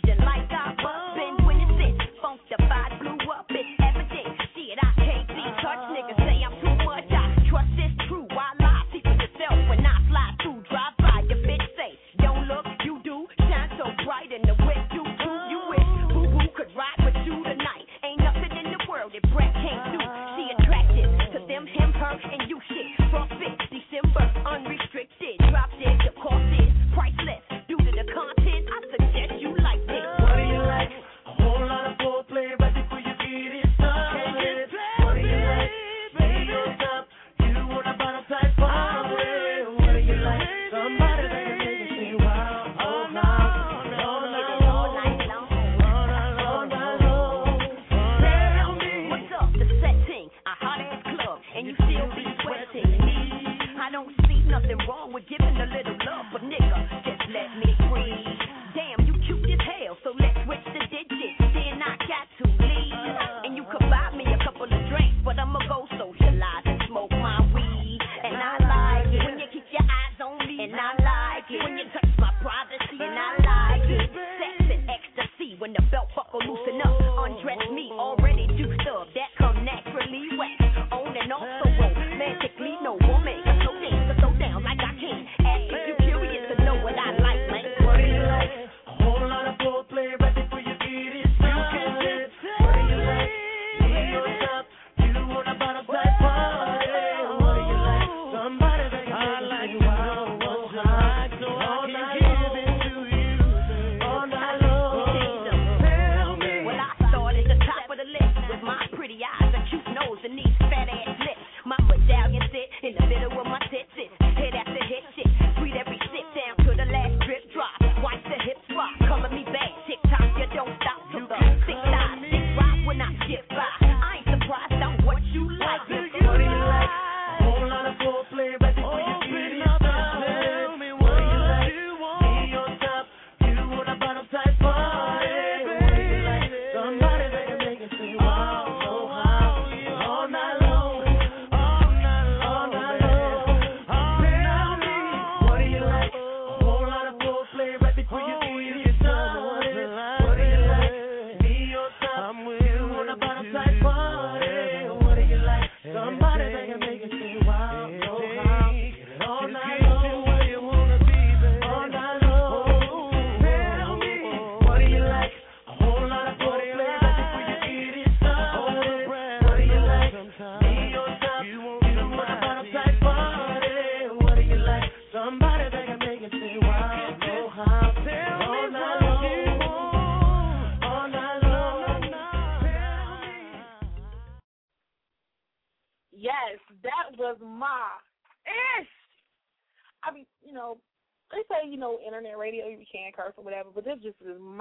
precision like I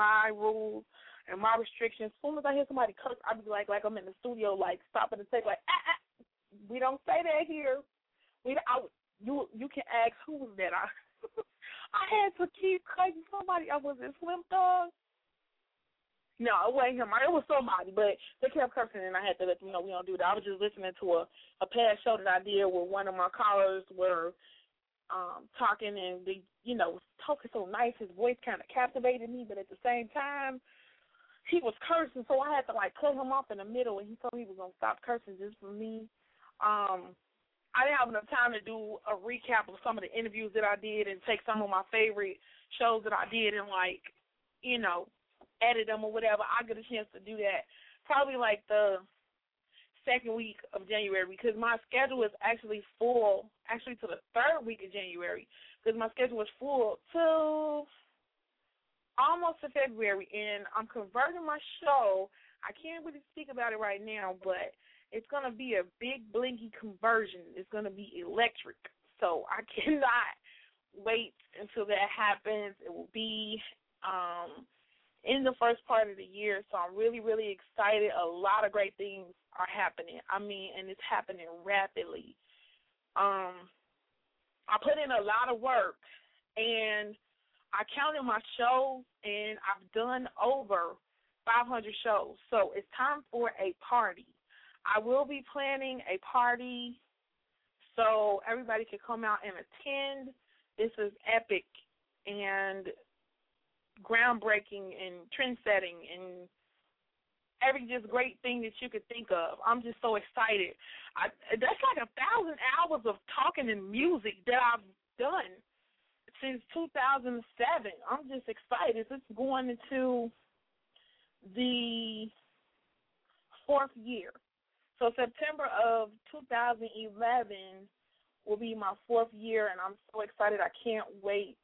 my rules and my restrictions. As soon as I hear somebody curse, I be like, like I'm in the studio, like stopping to say, like, ah, ah, we don't say that here. We, I, you, you can ask who was that. I, I had to keep cutting somebody. I was in Slim Thug. No, it wasn't him. It was somebody, but they kept cursing, and I had to let them know we don't do that. I was just listening to a a past show that I did where one of my callers were um talking, and they, you know, talking so nice. His voice kind of captivated me, but at the same time, he was cursing, so I had to like cut him off in the middle, and he told me he was gonna stop cursing just for me. Um, I didn't have enough time to do a recap of some of the interviews that I did and take some of my favorite shows that I did and like, you know, edit them or whatever. I get a chance to do that probably like the second week of January because my schedule is actually full, actually to the third week of January because my schedule is full till almost to February and I'm converting my show. I can't really speak about it right now, but it's going to be a big blingy conversion. It's going to be electric. So I cannot wait until that happens. It will be um in the first part of the year, so I'm really, really excited. A lot of great things are happening. I mean, and it's happening rapidly. Um, I put in a lot of work, and I counted my shows, and I've done over 500 shows. So it's time for a party. I will be planning a party so everybody can come out and attend. This is epic, and groundbreaking and trend setting and every just great thing that you could think of. I'm just so excited. I, that's like a thousand hours of talking and music that I've done since 2007. I'm just excited. It's going into the fourth year. So September of 2011 will be my fourth year, and I'm so excited. I can't wait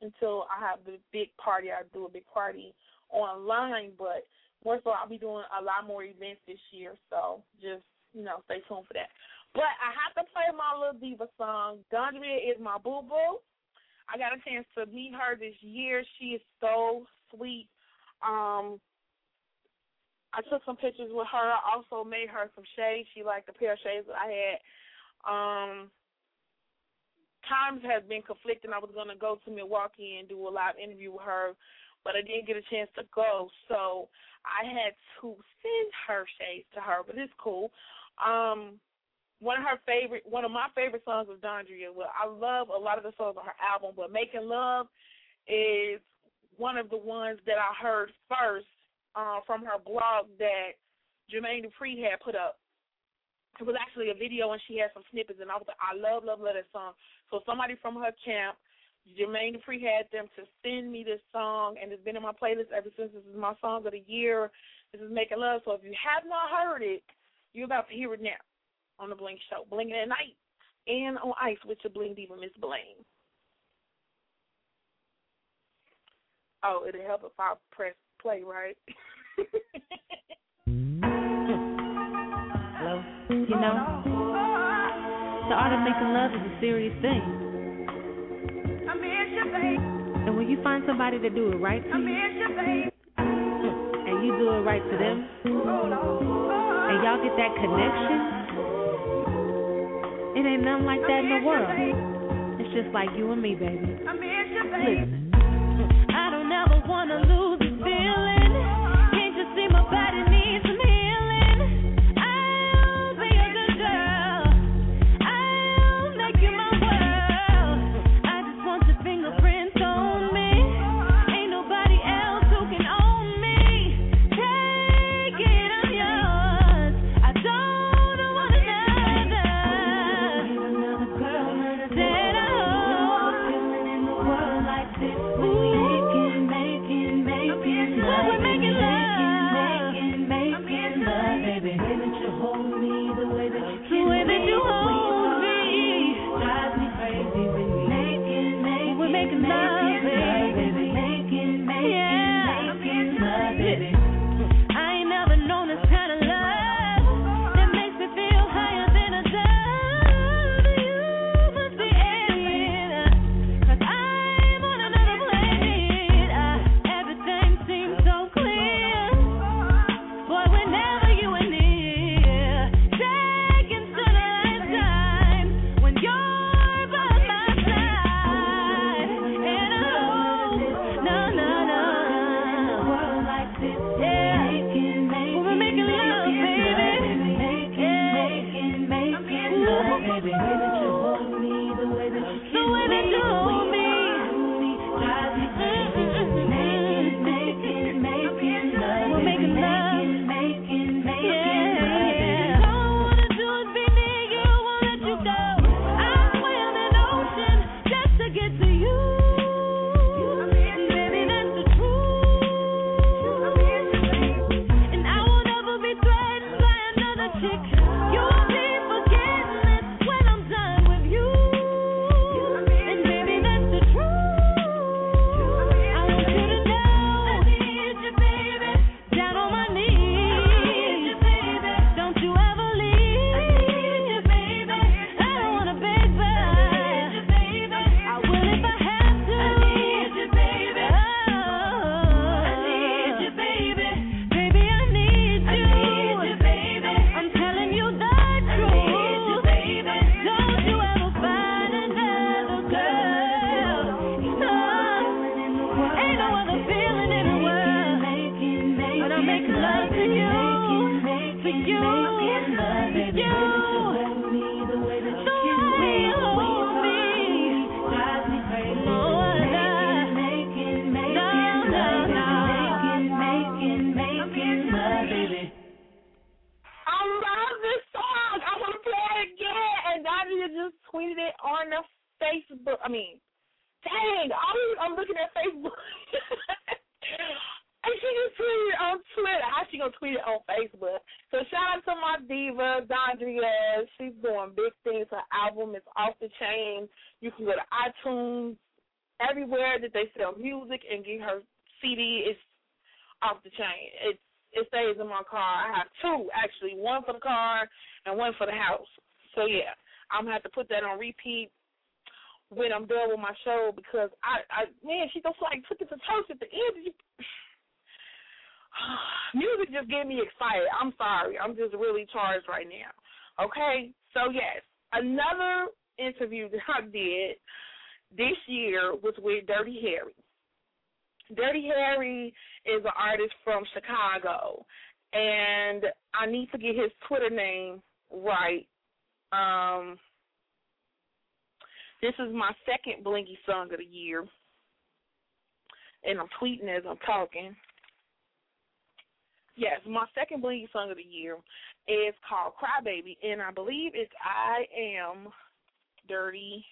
until I have the big party. I do a big party online, but more so I'll be doing a lot more events this year. So just you know, stay tuned for that. But I have to play my little diva song. Gondria is my boo boo. I got a chance to meet her this year. She is so sweet. Um, I took some pictures with her. I also made her some shades. She liked the pair of shades that I had. Um, times has been conflicting. I was to go to Milwaukee and do a live interview with her, but I didn't get a chance to go, so I had to send her shades to her. But it's cool. Um, one of her favorite, one of my favorite songs is Dondria. Well, I love a lot of the songs on her album, but Making Love is one of the ones that I heard first uh, from her blog that Jermaine Dupri had put up it was actually a video and she had some snippets and I was like, I love, love, love that song. So somebody from her camp, Jermaine Dupri had them to send me this song and it's been in my playlist ever since. This is my song of the year. This is Making Love. So if you have not heard it, you're about to hear it now on the Bling Show. Bling at night and on ice with your Bling Diva, Miss Bling. Oh, it'll help if I press play, right? Hello? You know, the art of making love is a serious thing. And when you find somebody to do it right to you, and you do it right to them, and y'all get that connection, it ain't nothing like that in the world. It's just like you and me, baby. Listen. I don't ever wanna lose everywhere that they sell music, and get her CD. It's off the chain. It's it stays in my car. I have two actually, one for the car and one for the house. So yeah, I'm gonna have to put that on repeat when I'm done with my show because I, I man, she just like took it to toast at the end. Music just get me excited. I'm sorry, I'm just really charged right now. Okay, so yes, another interview that I did this year was with Dirty Harry. Dirty Harry is an artist from Chicago, and I need to get his Twitter name right. Um, this is my second Blingy song of the year, and I'm tweeting as I'm talking. Yes, my second Blingy song of the year is called Crybaby, and I believe it's I Am Dirty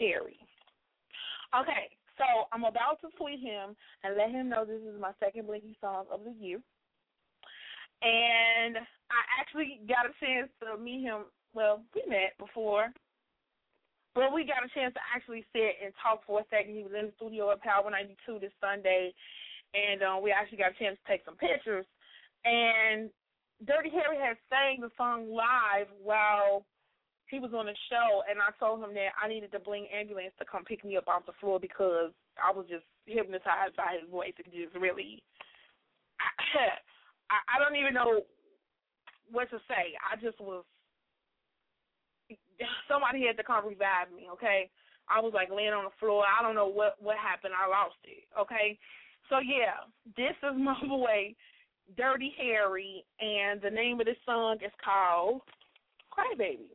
Harry. Okay, so I'm about to tweet him and let him know this is my second Blingy song of the year. And I actually got a chance to meet him. Well, we met before, but we got a chance to actually sit and talk for a second. He was in the studio at Power 92 this Sunday, and um, we actually got a chance to take some pictures. And Dirty Harry had sang the song live while he was on the show, and I told him that I needed the Bling ambulance to come pick me up off the floor because I was just hypnotized by his voice. It just really, I, I don't even know what to say. I just was. Somebody had to come revive me. Okay, I was like laying on the floor. I don't know what what happened. I lost it. Okay, so yeah, this is my boy, Dirty Harry, and the name of this song is called Crybaby.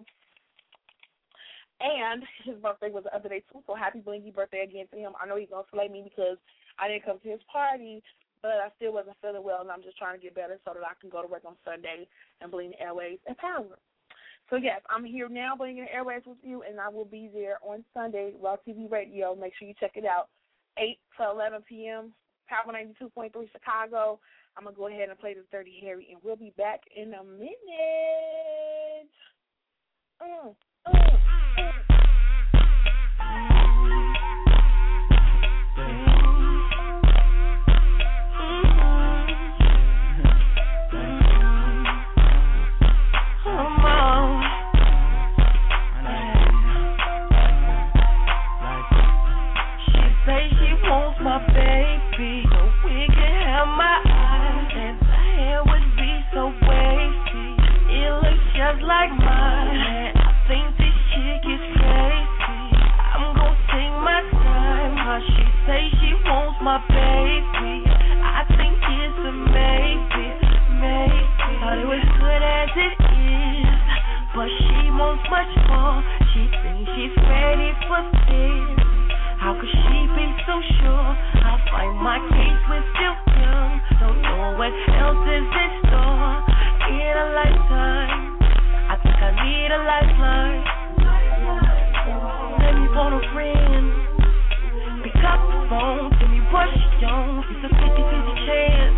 And his birthday was the other day too, so happy blingy birthday again to him. I know he's gonna slay me because I didn't come to his party, but I still wasn't feeling well, and I'm just trying to get better so that I can go to work on Sunday and bling the airways and power. So yes, I'm here now blinging the airways with you, and I will be there on Sunday, Raw TV Radio. Make sure you check it out, 8 to 11 p.m. Power 92.3 Chicago. I'm gonna go ahead and play the Dirty Harry, and we'll be back in a minute. Mm, mm. Like mine. I think this chick is crazy. I'm gonna take my time, 'cause she say she wants my baby. I think it's a maybe, maybe. Thought it was good as it is, but she wants much more. She thinks she's ready for this. How could she be so sure? I'll fight my case with still young. Don't know what else is in store. In a lifetime, I think I need a lifeline. Let me phone a friend. Pick up the phone, tell me what she on. It's a 50-50 chance.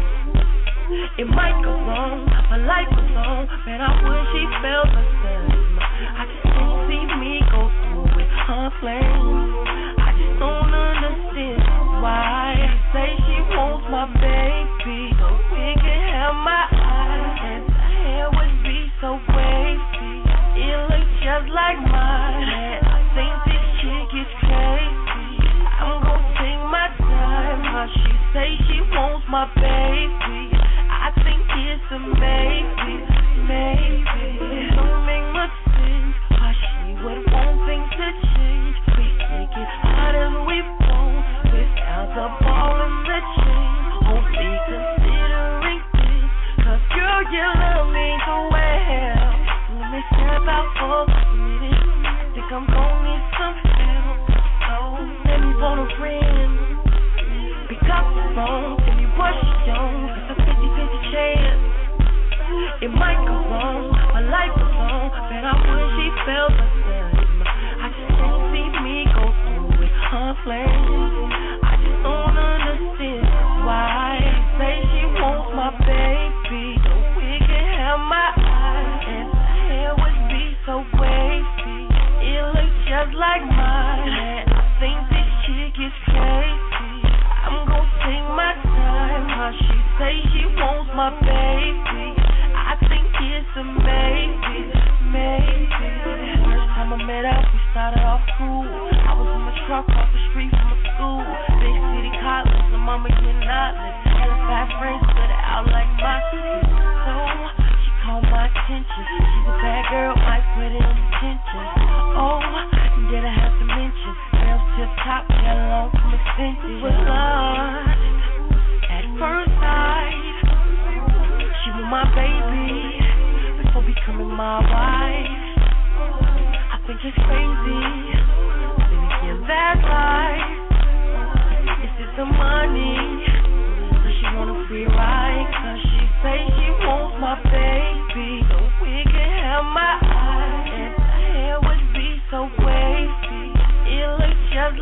It might go wrong, my life was on, man. I wish she felt the same. I just don't see me go through with her flames. I just don't understand why. She say she wants my baby, so we can have my eyes, and hair be so wavy. It looks just like mine. I think this chick is crazy. I'm gonna take my time. How she say she wants my baby. I think it's a maybe, maybe. It don't make much sense why she would want things to change. We take it hard as we want without the ball and the chain. You love me well. Let me step out for a minute. Think I'm gonna need some help. Oh, so let me a friend. Pick up the phone, tell me. It's a 50-50 chance. It might go wrong, my life I wish she felt the same. I just don't see me go through flames. I just don't understand why so wavy. It looks just like mine. I think this chick is crazy. I'm gonna take my time. How she say she wants my baby. I think it's a maybe, maybe. First time I met her, we started off cool. I was in my truck off the street from a school. Big city college, the mama getting outlets. Had a five friends, it out like my kids. So caught my attention. She's a bad girl, might put it in detention. Oh, did I have to mention? Girls tip top, get along from extension. Was lost at first sight. She was my baby before becoming my wife. I think it's crazy. Then again, that's life. Is it the money? Does she want a free ride? Cause she say she wants my baby.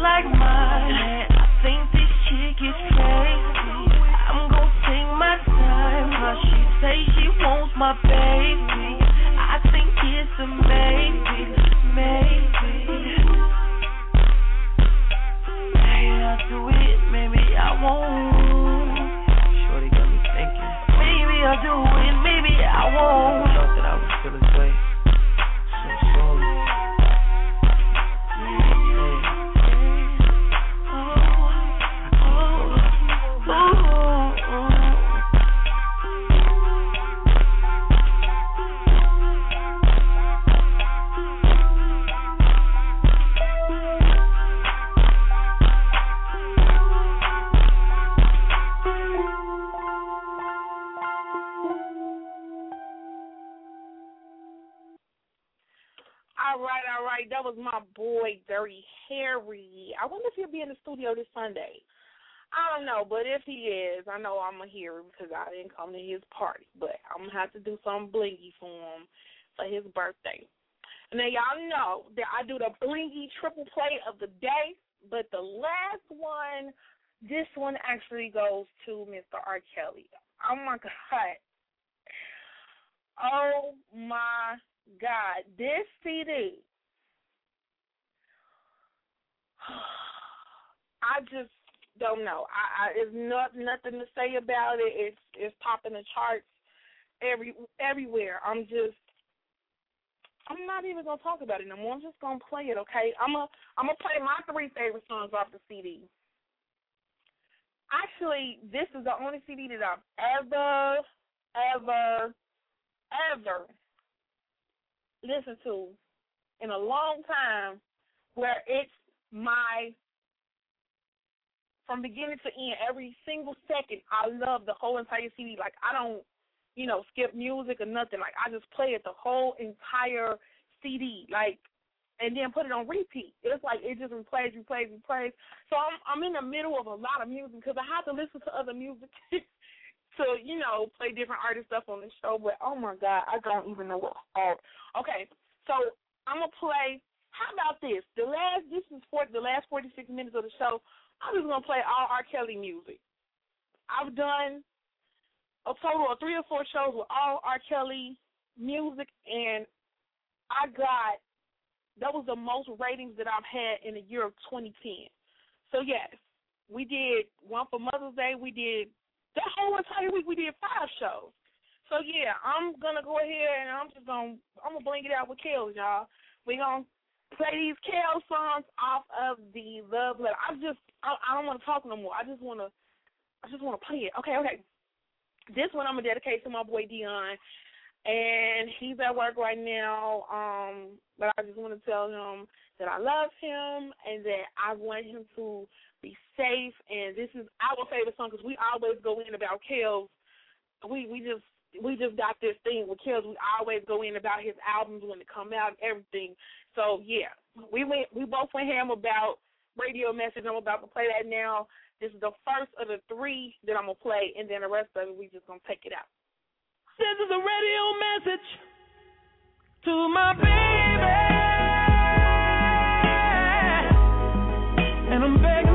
Like mine. I think this chick is crazy. I'm gonna take my time. How she say she wants my baby. I think it's a maybe, maybe. Maybe I'll do it, maybe I won't. Shorty got me thinking. Maybe I'll do it, maybe I won't. I wonder if he'll be in the studio this Sunday. I don't know, but if he is, I know I'm gonna hear him because I didn't come to his party. But I'm gonna have to do something blingy for him for his birthday. Then y'all know that I do the blingy triple play of the day. But the last one, this one actually goes to Mr. R. Kelly. Oh my God. Oh my God, this CD. I just don't know. I, I it's not nothing to say about it. It's it's topping the charts every everywhere. I'm just I'm not even gonna talk about it no more. I'm just gonna play it, okay? I'm gonna I'm gonna play my three favorite songs off the CD. Actually, this is the only CD that I've ever, ever, ever listened to in a long time where it's my from beginning to end, every single second, I love the whole entire CD. Like I don't, you know, skip music or nothing. Like I just play it the whole entire CD, like, and then put it on repeat. It's like it just replays, replays, replays. So I'm I'm in the middle of a lot of music because I have to listen to other music to you know play different artist stuff on the show. But oh my god, I don't even know what's called. Okay, so I'm gonna play. How about this? The last this is for the last 46 minutes of the show. I'm just gonna play all R. Kelly music. I've done a total of three or four shows with all R. Kelly music, and I got that was the most ratings that I've had in the year of 2010. So yes, we did one for Mother's Day. We did that whole entire week. We did five shows. So yeah, I'm gonna go ahead and I'm just gonna I'm gonna bring it out with Kels, y'all. We gonna play these Kel songs off of the Love Letter. I just I, I don't want to talk no more. I just wanna I just wanna play it. Okay, okay. This one I'm gonna dedicate to my boy Dion and he's at work right now. Um, but I just want to tell him that I love him and that I want him to be safe. And this is our favorite song because we always go in about Kels. We we just we just got this thing with Kels. We always go in about his albums when they come out and everything. So yeah, we went we both went ham about radio message. I'm about to play that now. This is the first of the three that I'm gonna play, and then the rest of it we just gonna take it out. This is a radio message to my baby. And I'm begging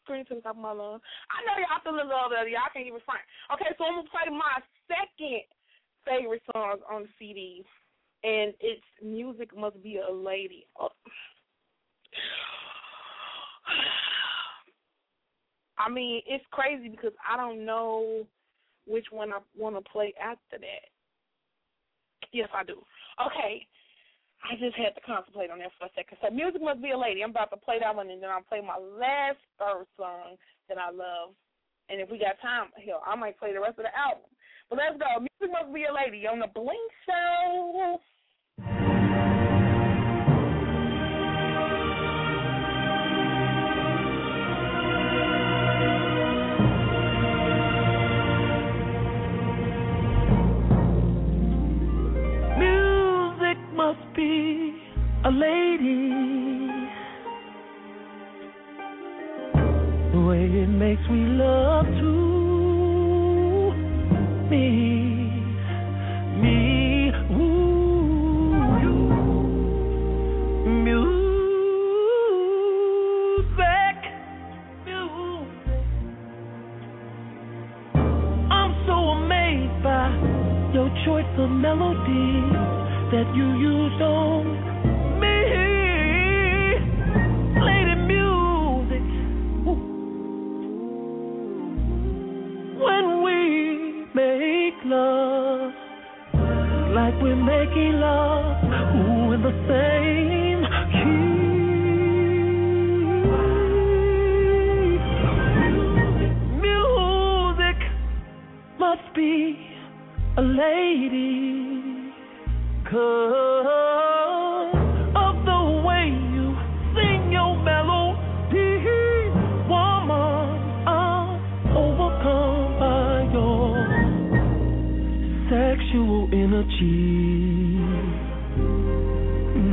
scream to top of my lungs. I know y'all feeling love that y'all can't even front. Okay, so I'm gonna play my second favorite song on the CD, and it's "Music Must Be a Lady." Oh. I mean, it's crazy because I don't know which one I want to play after that. Yes, I do. Okay. I just had to contemplate on that for a second. So, Music Must Be a Lady. I'm about to play that one, and then I'll play my last third song that I love. And if we got time, hell, I might play the rest of the album. But let's go. Music Must Be a Lady on the Bling Show. Lady. The way it makes me love to me, me. Music, music. I'm so amazed by your choice of melodies that you used on we're making love, ooh, in the same key. Music must be a lady cause energy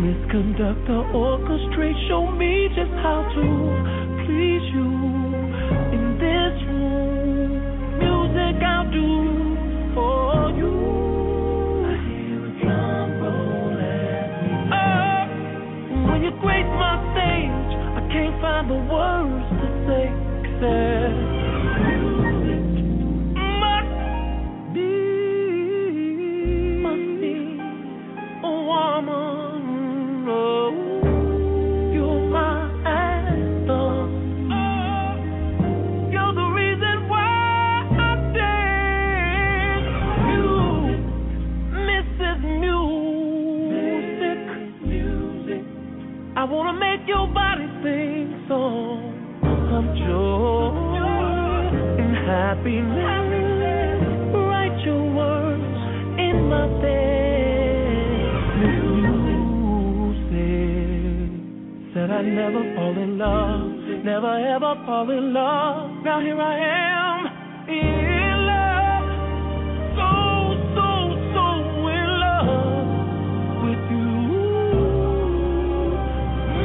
Miss Conductor orchestrate. Show me just how to please you. In this room music I'll do for you. Grace ah, my stage, I can't find the words love never ever fall in love. Now here I am in love. So, so, so we love with you.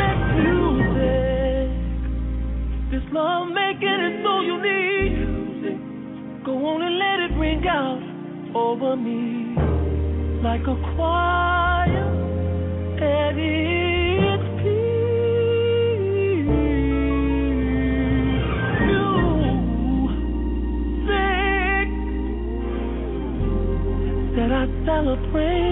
Make you. This love making it so unique. Ring out over me like a choir at its peak. Music that I celebrate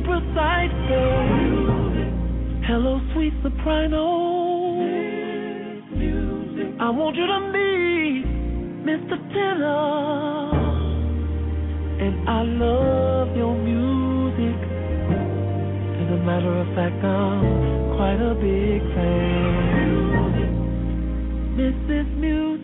precise, babe. Hello, sweet soprano. I want you to meet Mr. Tenor. And I love your music. As a matter of fact, I'm quite a big fan. Mrs. Music.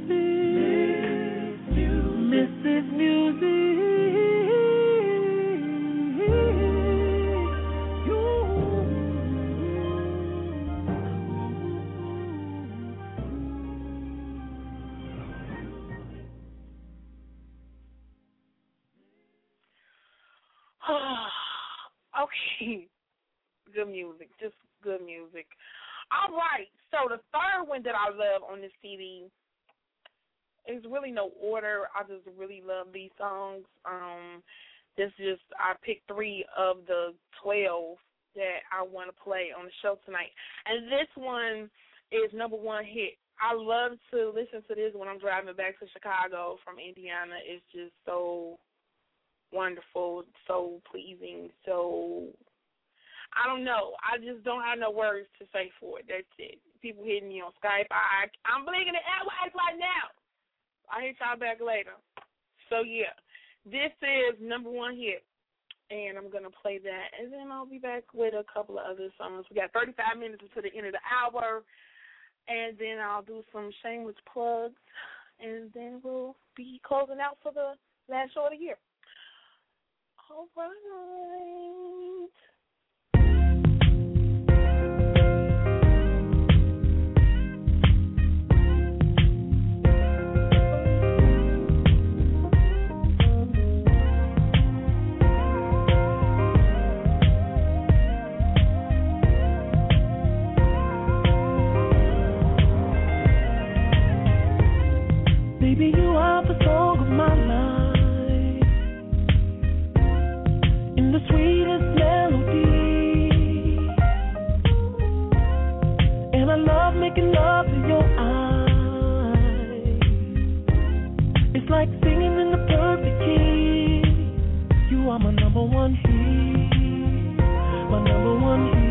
Is really no order. I just really love these songs. Um, this just I picked three of the twelve that I want to play on the show tonight, and this one is number one hit. I love to listen to this when I'm driving back to Chicago from Indiana. It's just so wonderful, so pleasing, so I don't know. I just don't have no words to say for it. That's it. People hitting me on Skype. I I'm blinging the airways right now. I hit y'all back later. So yeah, this is number one hit, and I'm gonna play that, and then I'll be back with a couple of other songs. We got 35 minutes until the end of the hour, and then I'll do some shameless plugs, and then we'll be closing out for the last show of the year. All right. Baby, you are the song of my life. In the sweetest melody. And I love making love to your eyes. It's like singing in the perfect key. You are my number one hit. My number one.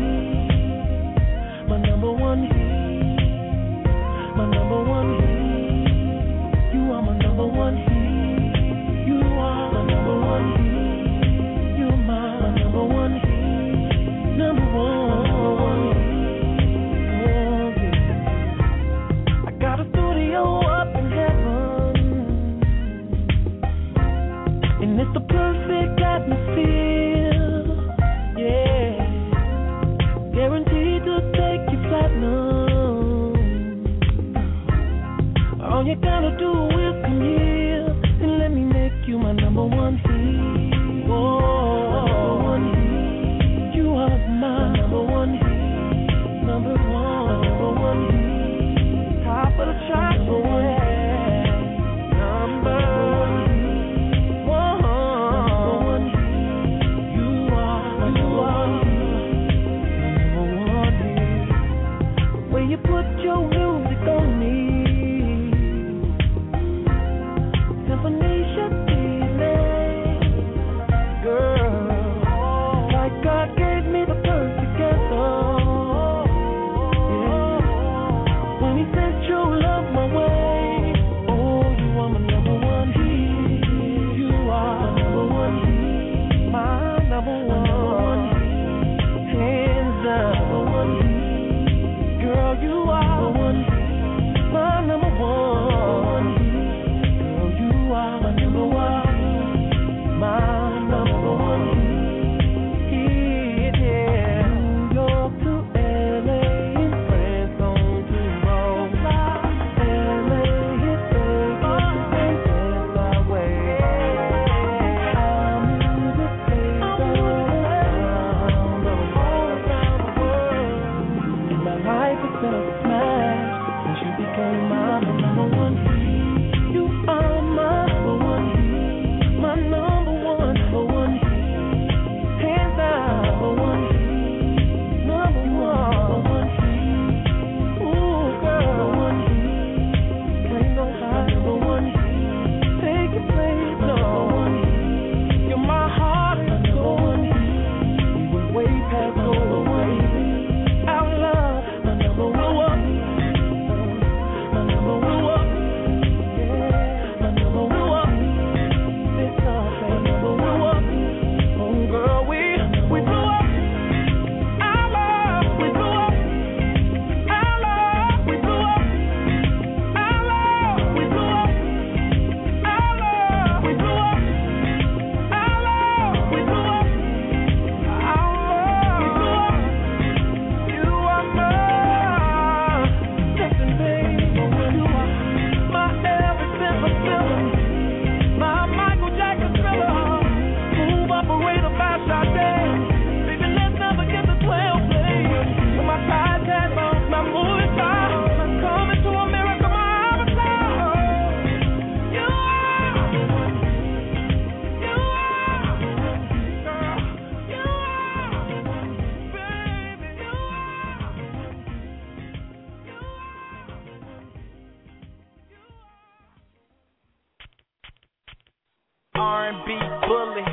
R&B bully.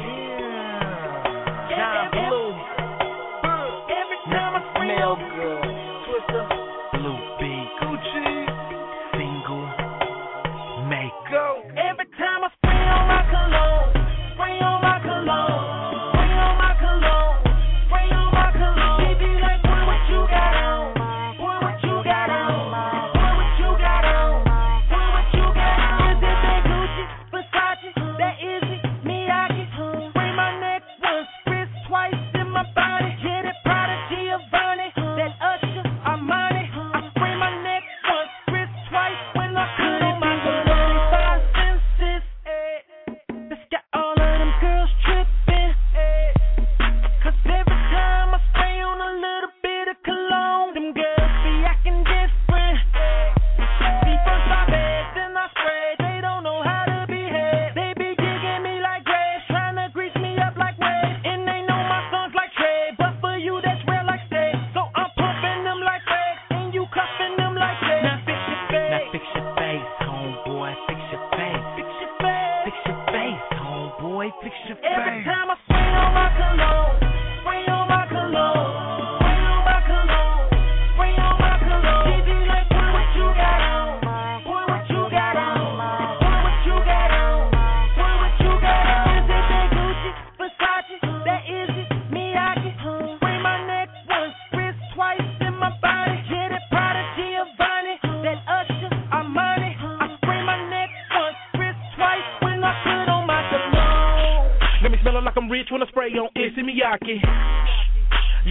Miyake.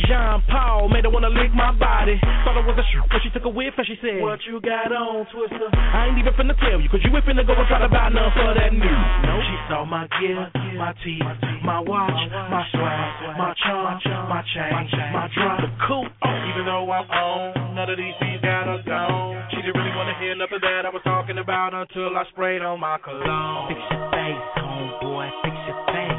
Jean Paul made her wanna lick my body. Thought it was a shoot, but she took a whiff and she said, What you got on, Twister? I ain't even finna tell you, cause you ain't finna go and try to buy none for that new. No, she saw my gear, my teeth, my watch, my swag, my charm, my chain, my drop, the coupe. Even though I'm on, none of these things got her gone. She didn't really want to hear nothing that I was talking about until I sprayed on my cologne. Fix your face, homeboy, fix your face.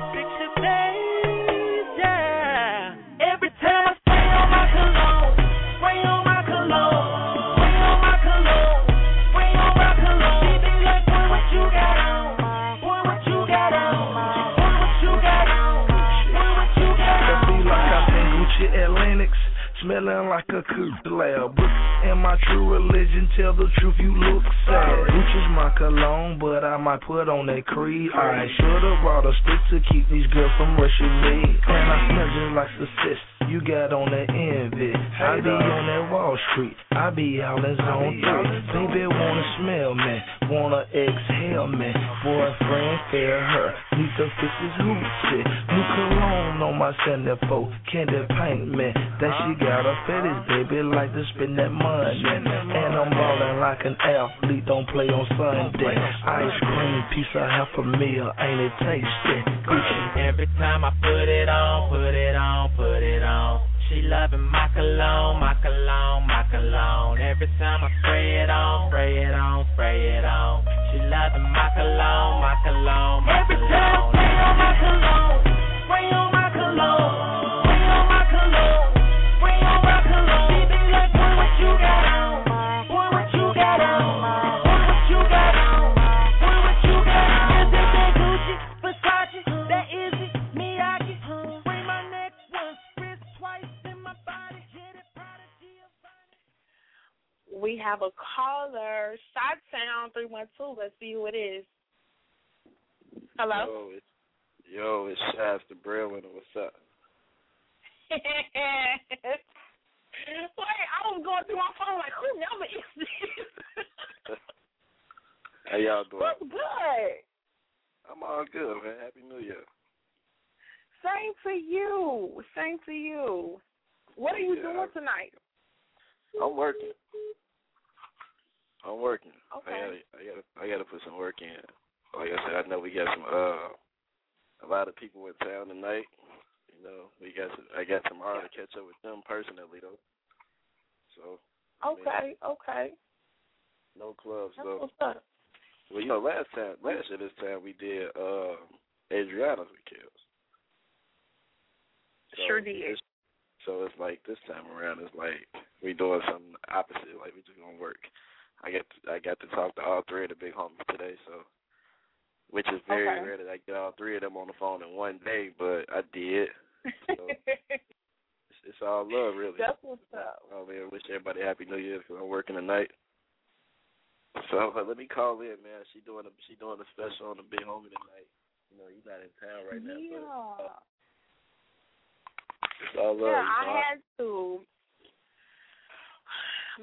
Smelling like a coupe lab. And my true religion, tell the truth, you look sad. Gucci's my cologne, but I might put on that creed. I should've brought a stick to keep these girls from rushing me. And I smell just like success. You got on that envy. I be on that Wall Street. I be out in zone three. Baby wanna smell me, wanna exhale me. Boyfriend, fair her, need to fix his hoochie. New cologne on my 74, candy paint me. That she got a fetish, baby, like to spend that money. And I'm ballin' like an athlete, don't play on Sunday. Ice cream, piece of half a meal, ain't it tasty? Gucci. Every time I put it on, put it on, put it on. She loving my cologne, my cologne, my cologne. Every time I spray it on, spray it on, spray it on. She loving my cologne, my cologne, my Every time I spray on my cologne, have a caller, Shot Sound 312. Let's see who it is. Hello? Yo, it's, yo, it's Shasta Breadwinner. What's up? Wait, I was going through my phone like, who number is this? How y'all doing? What's good? I'm all good, man. Happy New Year. Same to you. Same to you. What are you Yeah. doing tonight? I'm working. I'm working. Okay. I gotta, I gotta, I gotta put some work in. Like I said, I know we got some, uh, a lot of people in town tonight. You know, we got, some, I got tomorrow to catch up with them personally though. So I mean, Okay, okay. no clubs That's though. what's up. Well, you know, last time, last year this time we did uh, Adriana's with Kills. So Sure did. it's- So it's like this time around, it's like we doing something opposite. Like we just gonna work. I get, to, I got to talk to all three of the big homies today. So which is very Okay. rare that I get all three of them on the phone in one day, but I did. So it's, it's all love, really. That's what's up. I mean, wish everybody happy New Year because I'm working tonight. So uh, let me call in, man. She doing a she doing a special on the big homie tonight. You know, he's not in town right now, but Yeah. it's all love. Yeah, I had to.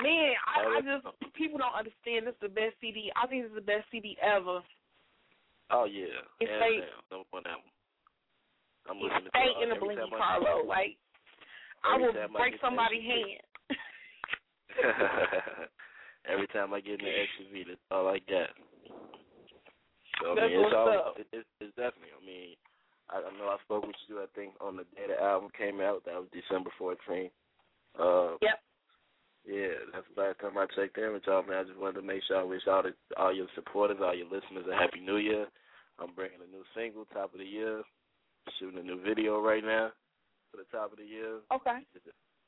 Man, I, I just people don't understand. This is the best CD. I think this is the best CD ever. Oh yeah, It's down, number one album. I'm It's listening to it in the time Carlo. Like I will break somebody's hand. Every time I get in the SUV, that's all I got. So I That's mean, it's up. it, it's, it's definitely. I mean, I, I know I spoke with you. I think on the day the album came out, that was December 14th. Uh, yep. Yeah, that's the last time I checked in with y'all, man. I just wanted to make sure I wish all the all your supporters, all your listeners, a happy New Year. I'm bringing a new single, top of the year. Shooting a new video right now for the top of the year. Okay.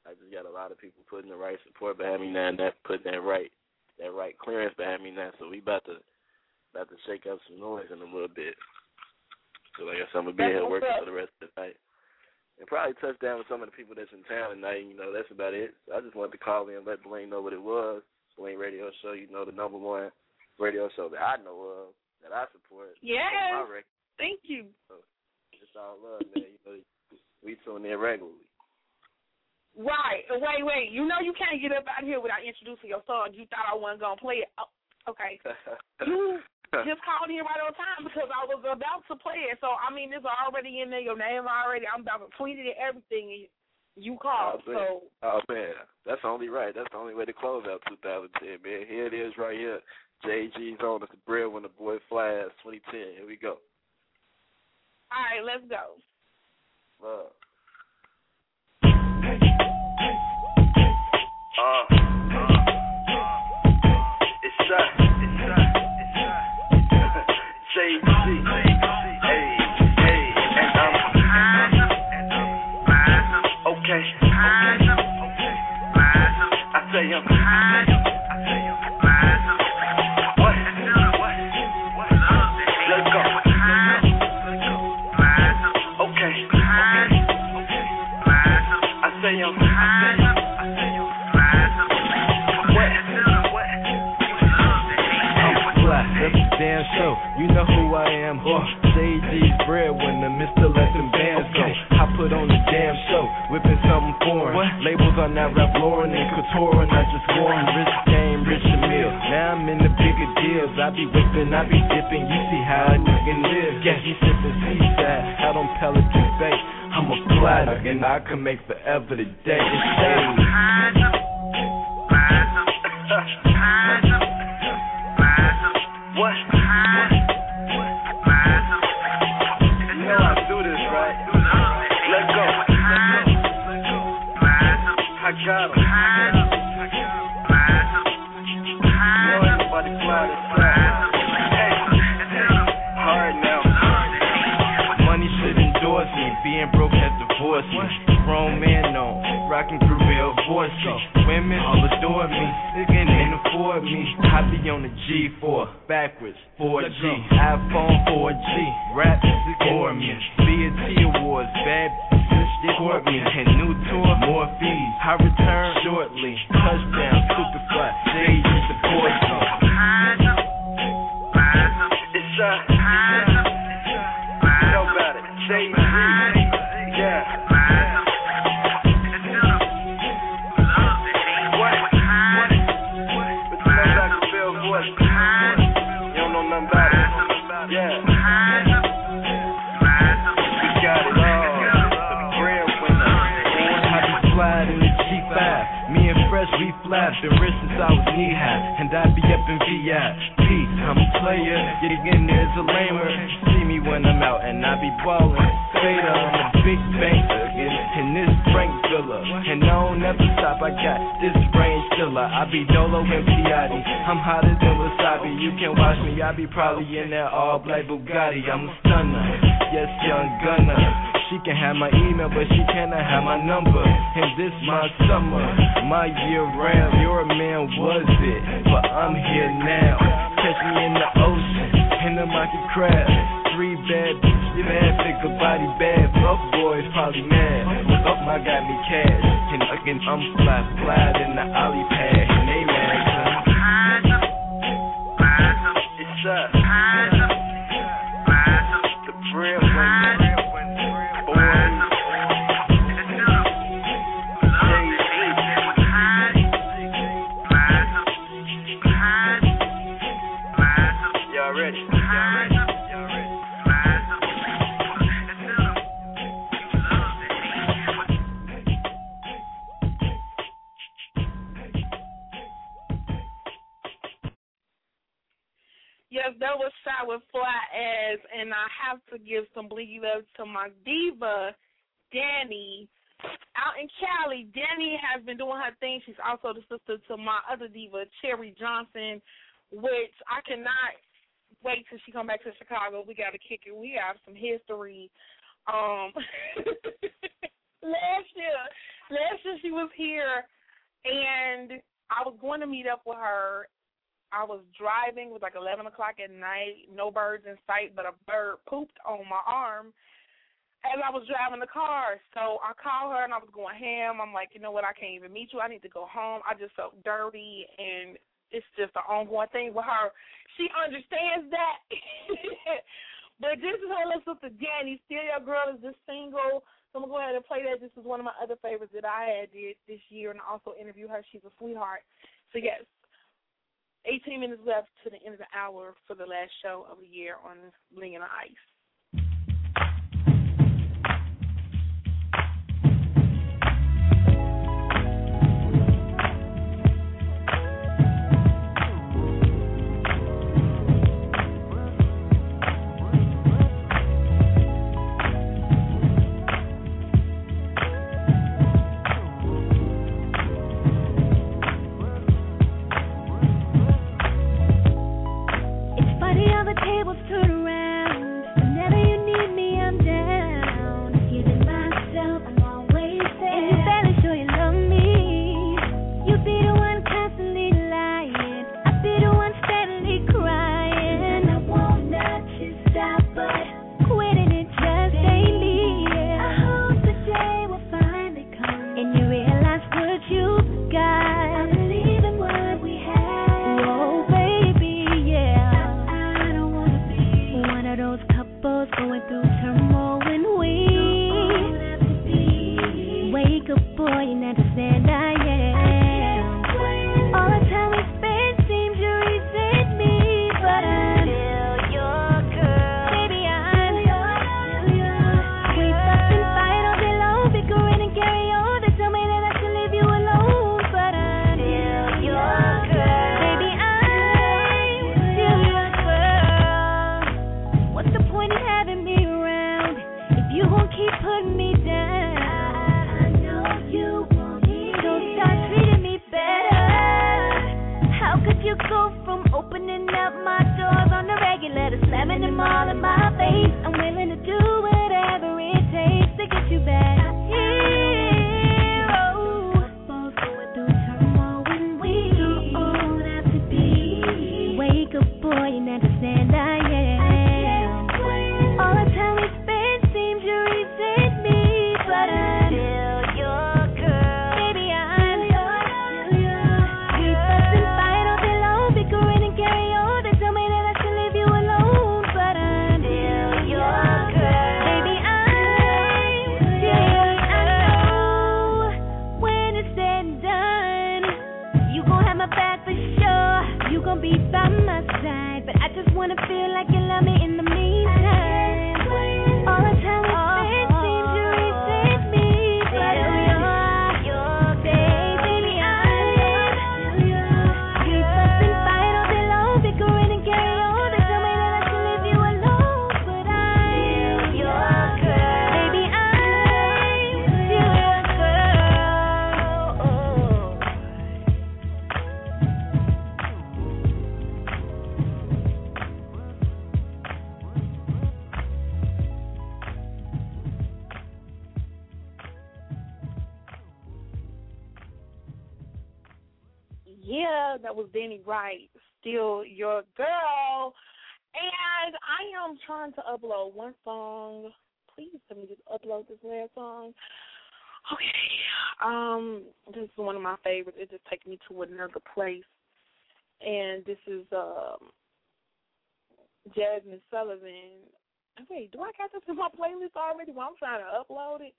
I just got a lot of people putting the right support behind me now, and that putting that right that right clearance behind me now. So we about to about to shake up some noise in a little bit. So like I said, I'm gonna be That's here working up. for the rest of the night. And probably touch down with some of the people that's in town tonight. You know, that's about it. So I just wanted to call in and let Bling know what it was. Bling Radio Show, you know, the number one radio show that I know of, that I support. Yes. My. Thank you. It's all love, man. You know, we tune in regularly. Right. Wait, wait. You know you can't get up out here without introducing your song. You thought I wasn't gonna play it. Oh, okay. You just called in right on time because I was about to play it. So I mean, it's already in there. Your name already. I'm about to tweet it and everything. You called. Oh, man. So oh man, that's only right. That's the only way to close out 2010, man. Here it is, right here. JG's on it's a bread when the boy flash 2010. Here we go. all right, let's go. Love. Uh, say forever the day. And I was going to meet up with her. I was driving. It was like 11 o'clock at night. No birds in sight, but a bird pooped on my arm as I was driving the car. So I called her and I was going ham. I'm like, you know what? I can't even meet you. I need to go home. I just felt dirty and it's just an ongoing thing with her. She understands that. but this is her little sister Danny. Still your girl is just single. I'm gonna go ahead and play that. This is one of my other favorites that I had did this year, and I also interviewed her. She's a sweetheart. So yes, 18 minutes left to the end of the hour for the last show of the year on Bling and Ice. yeah, that was Danny Wright, still your girl. And I am trying to upload one song. Please let me just upload this last song. Okay. Um, this is one of my favorites. It just takes me to another place. And this is um Jazmine Sullivan. Wait, do I got this in my playlist already? Well, I'm trying to upload it.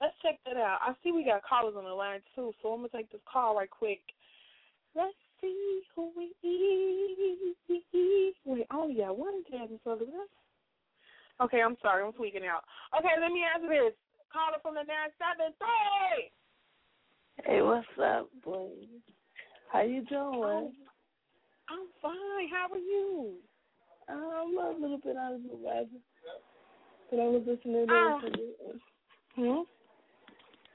Let's check that out. I see we got callers on the line too, so I'm gonna take this call right quick. Let's see who we is. Wait, I only got one Jazmine Sullivan. Okay, I'm sorry, I'm tweaking out. Okay, let me answer this. Caller from the nine seven three. Hey, what's up, boy? How you doing? I'm fine. How are you? I'm a little bit out of the weather, but I was listening to you. Hmm?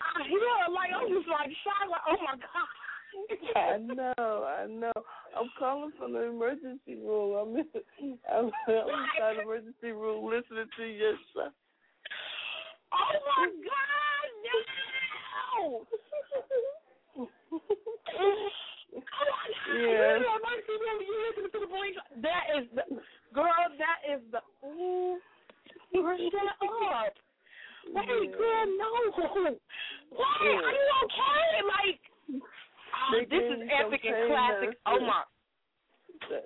I hear like I'm just like shocked. Like, oh my god. I know, I know. I'm calling from the emergency room. I'm in, I'm, I'm inside the emergency room listening to your show. Oh my god, no! Yes. That is the voice? That is, girl. That is the ooh. Girl, shut up. Wait, girl, no. Wait, are you okay? Like, oh, this is epic and classic. Oh medicine. my.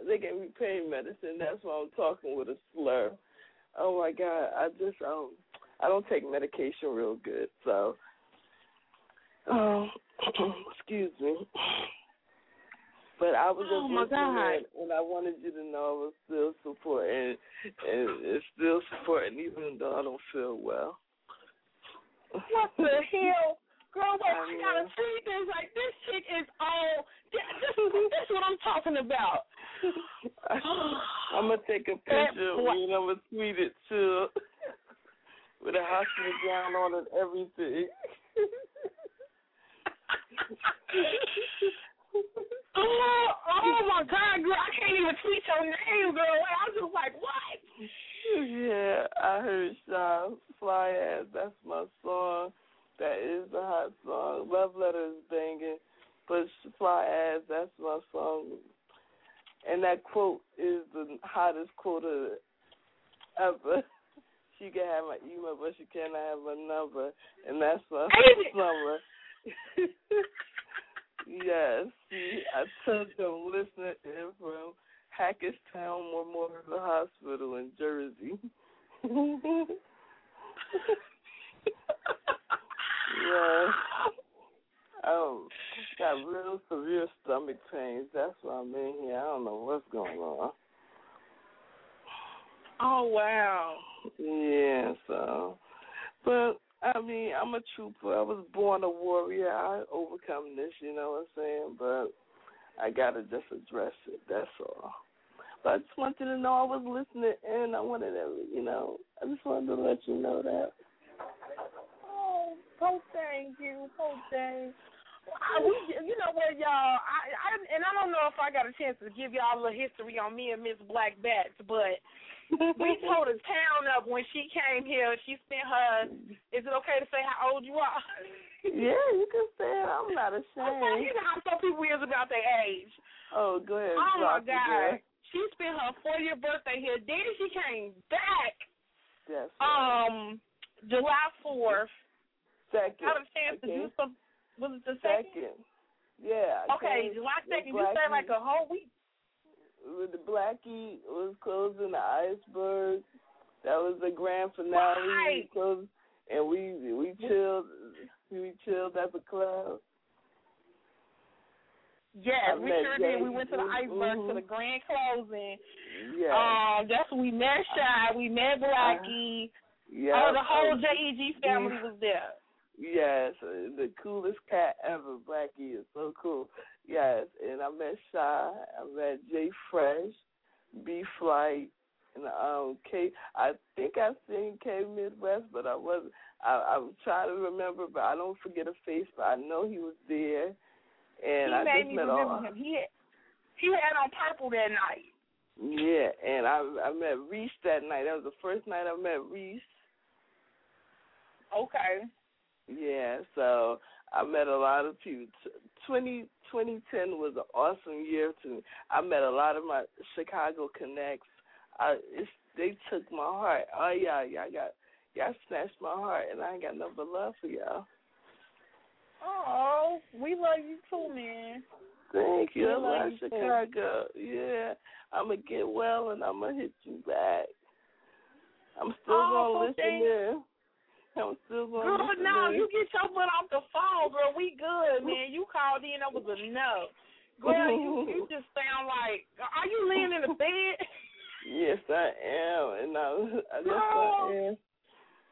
They gave me pain medicine. That's why I'm talking with a slur. Oh my god, I just um, I don't take medication real good, so. Oh, excuse me. But I was just Oh, my listening, God. and- and I wanted you to know I was still supporting, and it's still supporting even though I don't feel well. What the hell? Girl, wait, I gotta see this. Like, this shit is all. This, this, this is what I'm talking about. I'm gonna take a picture of you and I'm gonna tweet it too, with a hospital gown on and everything. Oh, oh my God, girl! I can't even tweet your name, girl. I was just like, what? yeah, I heard Shy Fly Ass. That's my song. That is the hot song. Love Letter is banging, but Fly Ass. That's my song. And that quote is the hottest quote ever. She can have my email, but she cannot have my number, and that's my summer. yes, see, I told them listening in from Hackettstown Memorial Hospital in Jersey. Yeah. Um, got real severe stomach pains. That's why I'm in here. I don't know what's going on. Oh wow. Yeah, so but I mean, I'm a trooper. I was born a warrior. I overcome this, you know what I'm saying? But I gotta just address it, that's all. But I just wanted to know I was listening and I wanted to you know, I just wanted to let you know that. Oh, thank you. Oh, thank. I, we, you know what, y'all? I, I, and I don't know if I got a chance to give y'all a little history on me and Miss Black Bats, but we tore the town up when she came here. She spent her. Is it okay to say how old you are? Yeah, you can say it. I'm not Okay, ashamed. you know how some people is about their age. Oh, go ahead. Oh my drop it, girl. God. She spent her 40th birthday here. Then she came back Yes. um July 4th. Second. Got a chance to do okay. some. Was it the second? Second. Yeah. I Okay, July 2nd. You stayed like a whole week. with the Blackie was closing the iceberg. That was the grand finale. Right. We closed, and we we chilled. We chilled at the club. Yes, I we sure did. We went to the iceberg to Mhm. the grand closing. Yeah. Um, that's when we met Shy. We met Blackie. yeah. oh, the whole JEG family was there. Yes, the coolest cat ever. Blackie is so cool. Yes, and I met Shy. I met Jay Fresh, B Flight, and um K. I think I seen K Midwest, but I wasn't. I, I'm trying to remember, but I don't forget a face. But I know he was there, and he I made just me met remember all. him. He had, he had on purple that night. Yeah, and I I met Reese that night. That was the first night I met Reese. Okay. Yeah, so I met a lot of people. T- 20, 2010 was an awesome year to me. I met a lot of my Chicago connects. I it's they took my heart. Oh yeah, y'all got y'all snatched my heart, and I ain't got no but love for y'all. Oh, we love you too, man. Thank you. I love you too. Chicago. Yeah, I'm gonna get well, and I'm gonna hit you back. I'm still Oh, gonna listen thank- in. I'm still Girl, no, you get your butt off the phone, girl. We good, man. You called in, that was enough. Girl, you you just sound like. Are you laying in the bed? Yes, I am, and I, I just I am.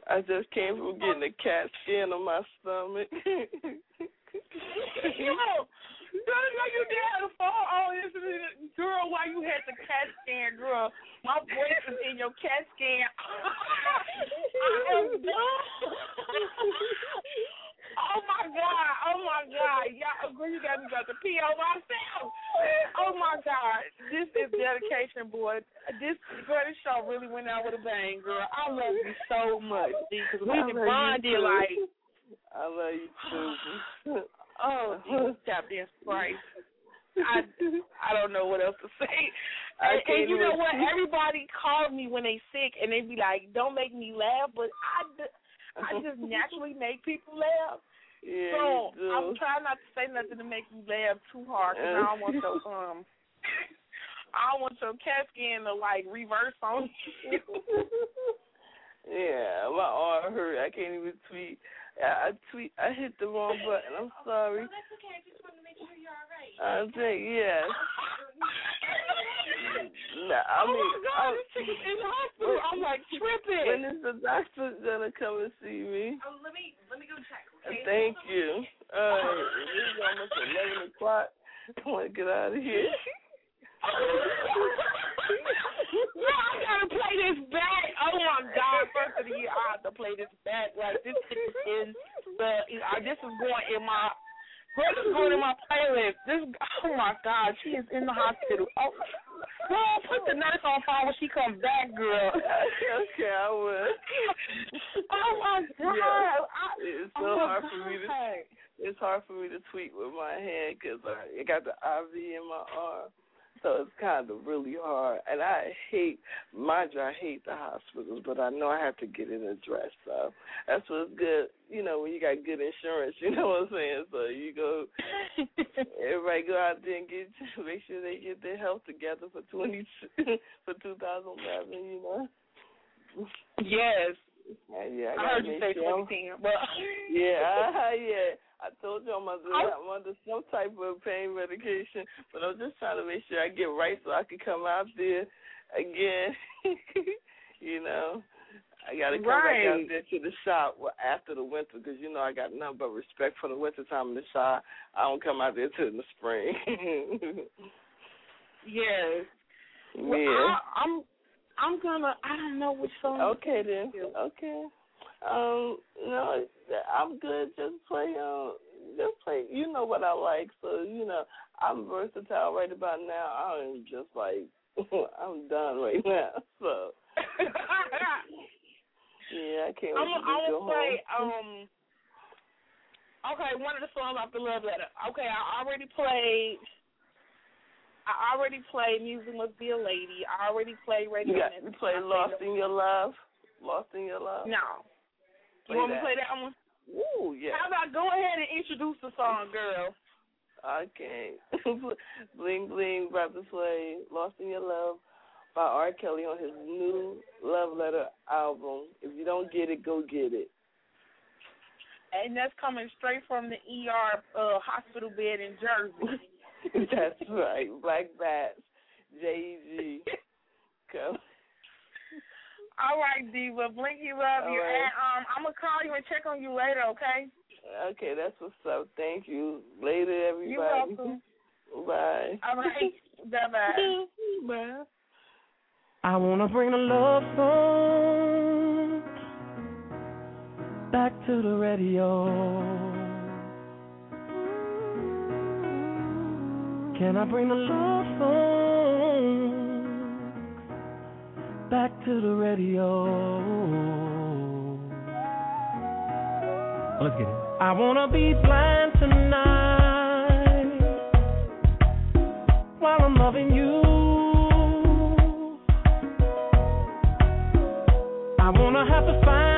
I just came from getting a CAT scan on my stomach. Yo, girl, girl, you did have the phone on this girl while you had the CAT scan, girl. My voice is in your CAT scan. I am done. oh my god, oh my god, y'all, girl, you got me about to pee on myself. Oh my god, this is dedication, boy. This girl, this show really went out with a bang, girl. I love you so much, because we I love you like. I love you too. Oh, Jesus, goddamn Christ. I I don't know what else to say. And, and you know what? Everybody calls me when they sick, and they be like, "Don't make me laugh," but I, I just naturally make people laugh. Yeah, so. I'm trying not to say nothing to make you laugh too hard, because I don't want your um, I don't want your cat scan to like reverse on you. Yeah, my arm hurt. I can't even tweet. I, I tweet. I hit the wrong button. I'm sorry. that's okay. I just want to make sure you're all right. I think yes. Nah, I oh mean, my God, I'm- this chick is in the hospital. I'm like tripping. When is the doctor gonna come and see me? Oh, let me let me go check. Uh, Okay. Thank you. Right, it's almost eleven o'clock. I want to get out of here. No, I gotta play this back. Oh my God! First of the year, I have to play this back. Like this is in the. Uh, this is going in my. This is going in my playlist. This. Oh my God! She is in the hospital. Oh, girl, put the nurse on phone when she comes back, girl. okay, I will. Oh my God! Yeah. I- It's oh so my hard for me to. It's hard for me to tweet with my hand because I got the IV in my arm, so it's kind of really hard. And I hate, mind you, I hate the hospitals, but I know I have to get it addressed. So that's what's good, you know, when you got good insurance. You know what I'm saying? So you go, everybody go out there and get, make sure they get their health together for twenty for 2011. You know. Yes. Yeah, yeah. I, I heard you say sure- 2010, but yeah, uh, yeah. I told you I'm under, I'm under some type of pain medication, but I'm just trying to make sure I get right so I can come out there again. you know, I got to come back out there to the shop after the winter because you know I got nothing but respect for the winter time in the shop. I don't come out there till the spring. yes. Well, yeah. I, I'm. I'm gonna. I don't know which song. Okay then. Okay. Um, no, I'm good. Just play. Um, just play. You know what I like, so you know I'm versatile right about now. I'm just like I'm done right now. So yeah, I can't I'm. wait to I'm gonna play. Um. Okay, one of the songs off the love letter. Okay, I already played. I already played "Music Must Be a Lady." I already played "Radio." you got you play Lost in Your Love. Lost in Your Love. No. Play you want me that. to play that one? Ooh, yeah. How about go ahead and introduce the song, girl? Can't. bling bling, to play "Lost in Your Love" by R. Kelly on his new Love Letter album. If you don't get it, go get it. And that's coming straight from the ER uh, hospital bed in Jersey. That's right. Black Bats, J.G. Come. All right, Diva. Blingy love you. All right. And um, I'm gonna call you and check on you later, okay? Okay, that's what's up. Thank you. Later, everybody. You're welcome. Bye. All right. Bye bye. Bye. I wanna bring the love song back to the radio. Can I bring the love song back to the radio. Let's get it. I wanna be blind tonight while I'm loving you. I wanna have to find.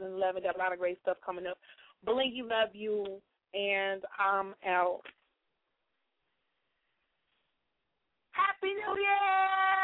2011. Got a lot of great stuff coming up. Blingy love you, and I'm out. Happy New Year!